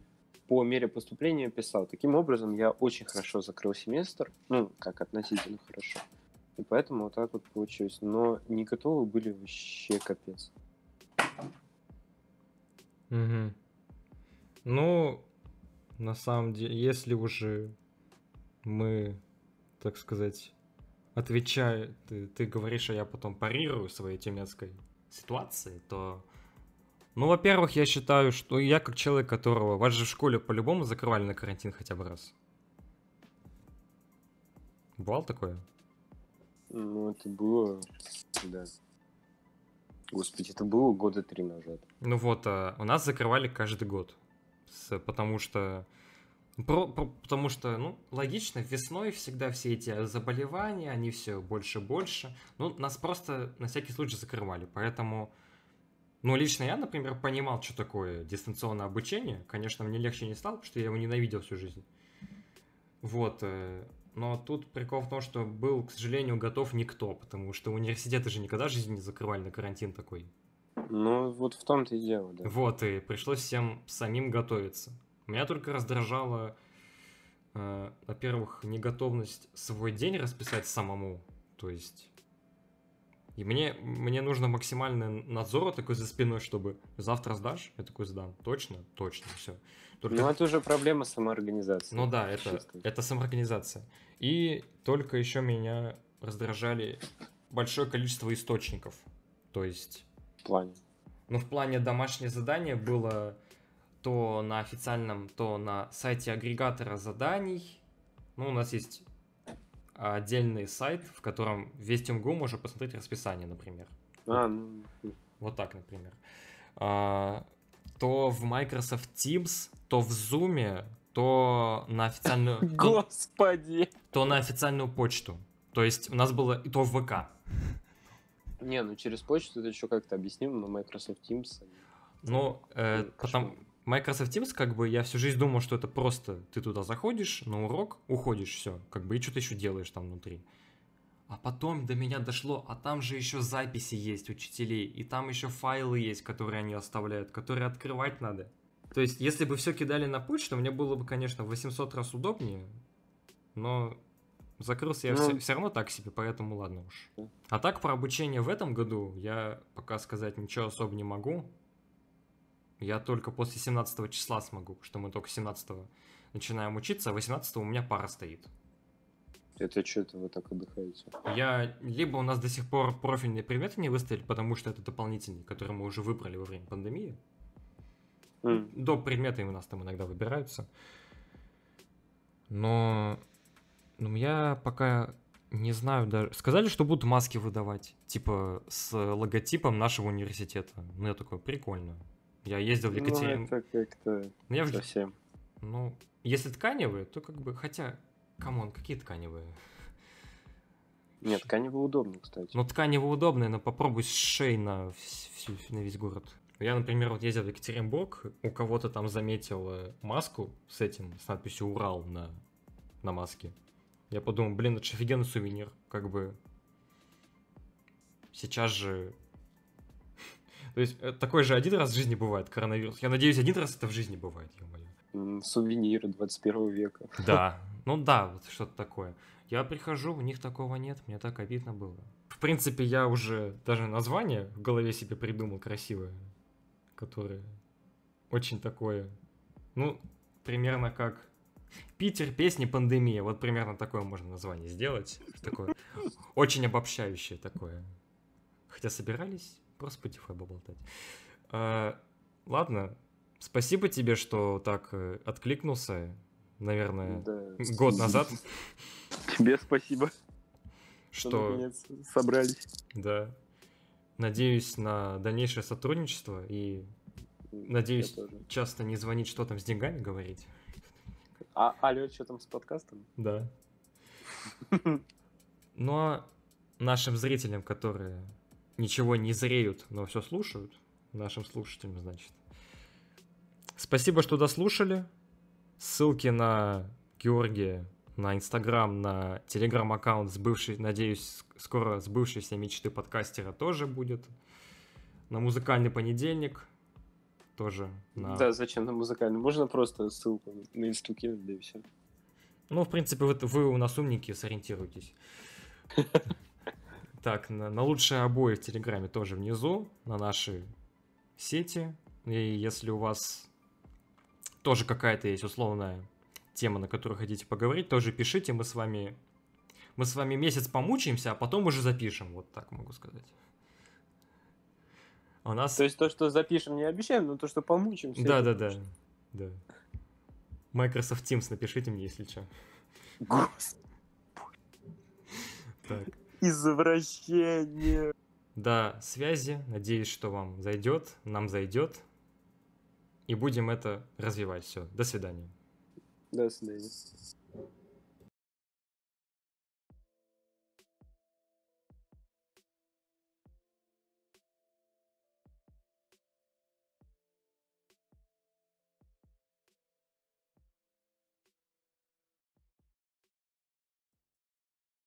по мере поступления писал. Таким образом, я очень хорошо закрыл семестр, ну, как относительно хорошо. И поэтому вот так вот получилось. Но не готовы были вообще капец.
Мгм. Ну, на самом деле, если уже мы, так сказать, отвечая, ты, ты говоришь, а я потом парирую своей тюменской ситуации, то, ну, во-первых, я считаю, что я как человек, которого вас же в школе по-любому закрывали на карантин хотя бы раз. Бывал такое?
Ну, это было, да. Господи, это было года три назад.
Ну вот, а, у нас закрывали каждый год. С- потому что... про- про- потому что, ну, логично, весной всегда все эти заболевания, они все больше и больше. Ну, нас просто на всякий случай закрывали. Поэтому, ну, лично я, например, понимал, что такое дистанционное обучение. Конечно, мне легче не стало, потому что я его ненавидел всю жизнь. Вот. э, Но тут прикол в том, что был, к сожалению, готов никто, потому что университеты же никогда жизни не закрывали на карантин такой.
Ну, вот в том-то и дело, да.
Вот, и пришлось всем самим готовиться. Меня только раздражала, э, во-первых, неготовность свой день расписать самому. То есть... И мне, мне нужно максимальный надзор такой за спиной, чтобы завтра сдашь? Я такой сдам. Точно? Точно, все. Только...
Ну, это уже проблема самоорганизации.
Ну да, это,
Чисто.
это самоорганизация. И только еще меня раздражали большое количество источников. То есть
В плане.
ну, в плане домашнее задание было то на официальном, то на сайте агрегатора заданий. Ну, у нас есть отдельный сайт, в котором весь МГУ можно посмотреть расписание, например.
А, ну,
Вот так, например. А, то в Microsoft Teams, то в Zoom, то на официальную...
Господи!
то на официальную почту. То есть у нас было и то в ВК.
Не, ну через почту это еще как-то объясним, но Microsoft Teams...
Ну, э, потом
кошмар.
Microsoft Teams, как бы, я всю жизнь думал, что это просто ты туда заходишь на урок, уходишь, все, как бы, и что-то еще делаешь там внутри. А потом до меня дошло, а там же еще записи есть учителей, и там еще файлы есть, которые они оставляют, которые открывать надо. То есть, если бы все кидали на почту, мне было бы, конечно, в 800 раз удобнее, но закрылся я
Ну.
все, равно так себе, поэтому ладно уж. А так, про обучение в этом году я пока сказать ничего особо не могу. Я только после 17 числа смогу, потому что мы только 17 начинаем учиться, а 18 у меня пара стоит.
Это что-то вы так отдыхаете?
Я либо у нас до сих пор профильные предметы не выставили, потому что это дополнительные, которые мы уже выбрали во время пандемии.
М,
До предметы у нас там иногда выбираются. Но ну, я пока Не знаю даже. Сказали, что будут маски выдавать, типа с логотипом нашего университета. Ну, я такой, прикольно. Я ездил в
Ну,
Екатеринбург.
это как-то
Ну, я в-
совсем.
Ну, если тканевые, то как бы, хотя, come on, какие тканевые?
Нет, тканево удобно, кстати.
Ну, тканевые удобные, но попробуй сшей на, вс- всю, на весь город. Я, например, вот ездил в Екатеринбург, у кого-то там заметил э, маску с этим, с надписью «Урал» на, на маске. Я подумал, блин, это же офигенный сувенир, как бы. Сейчас же... То есть, э, такой же один раз в жизни бывает коронавирус. Я надеюсь, один раз это в жизни бывает, ё-моё.
Сувениры 21 века.
Да, ну да, вот что-то такое. Я прихожу, у них такого нет, мне так обидно было. В принципе, я уже даже название в голове себе придумал красивое, которое очень такое, ну, примерно как Питер, песни, пандемия. Вот примерно такое можно название сделать. Такое очень обобщающее такое. Хотя собирались просто Spotify поболтать. А, ладно, спасибо тебе, что так э, откликнулся. Наверное,
Да.
год назад,
Тебе спасибо, что
что,
наконец собрались.
да, надеюсь на дальнейшее сотрудничество и надеюсь часто не звонить, что там с деньгами говорить.
А, алло, что там с подкастом?
Да. Ну а нашим зрителям, которые ничего не зреют, но все слушают, нашим слушателям, значит. Спасибо, что дослушали. Ссылки на Георгия, на Инстаграм, на Телеграм-аккаунт с бывшей, надеюсь, скоро сбывшейся мечты подкастера тоже будет. На музыкальный понедельник тоже. На...
Да, зачем на музыкальный? Можно просто ссылку на инсту кинуть, да и все.
Ну, в принципе, вы, вы у нас умники, сориентируйтесь. Так, на, на лучшие обои в Телеграме тоже внизу, на наши сети. И если у вас тоже какая-то есть условная тема, на которую хотите поговорить, тоже пишите, мы с вами... Мы с вами месяц помучаемся, а потом уже запишем, вот так могу сказать. А У нас...
То есть то, что запишем, не обещаем, но то, что помучимся.
Да, да, да, да. Microsoft Teams напишите мне, если что.
Господи,
Так.
Извращение.
до связи. Надеюсь, что вам зайдет, нам зайдет. И будем это развивать. Все. До свидания.
До свидания.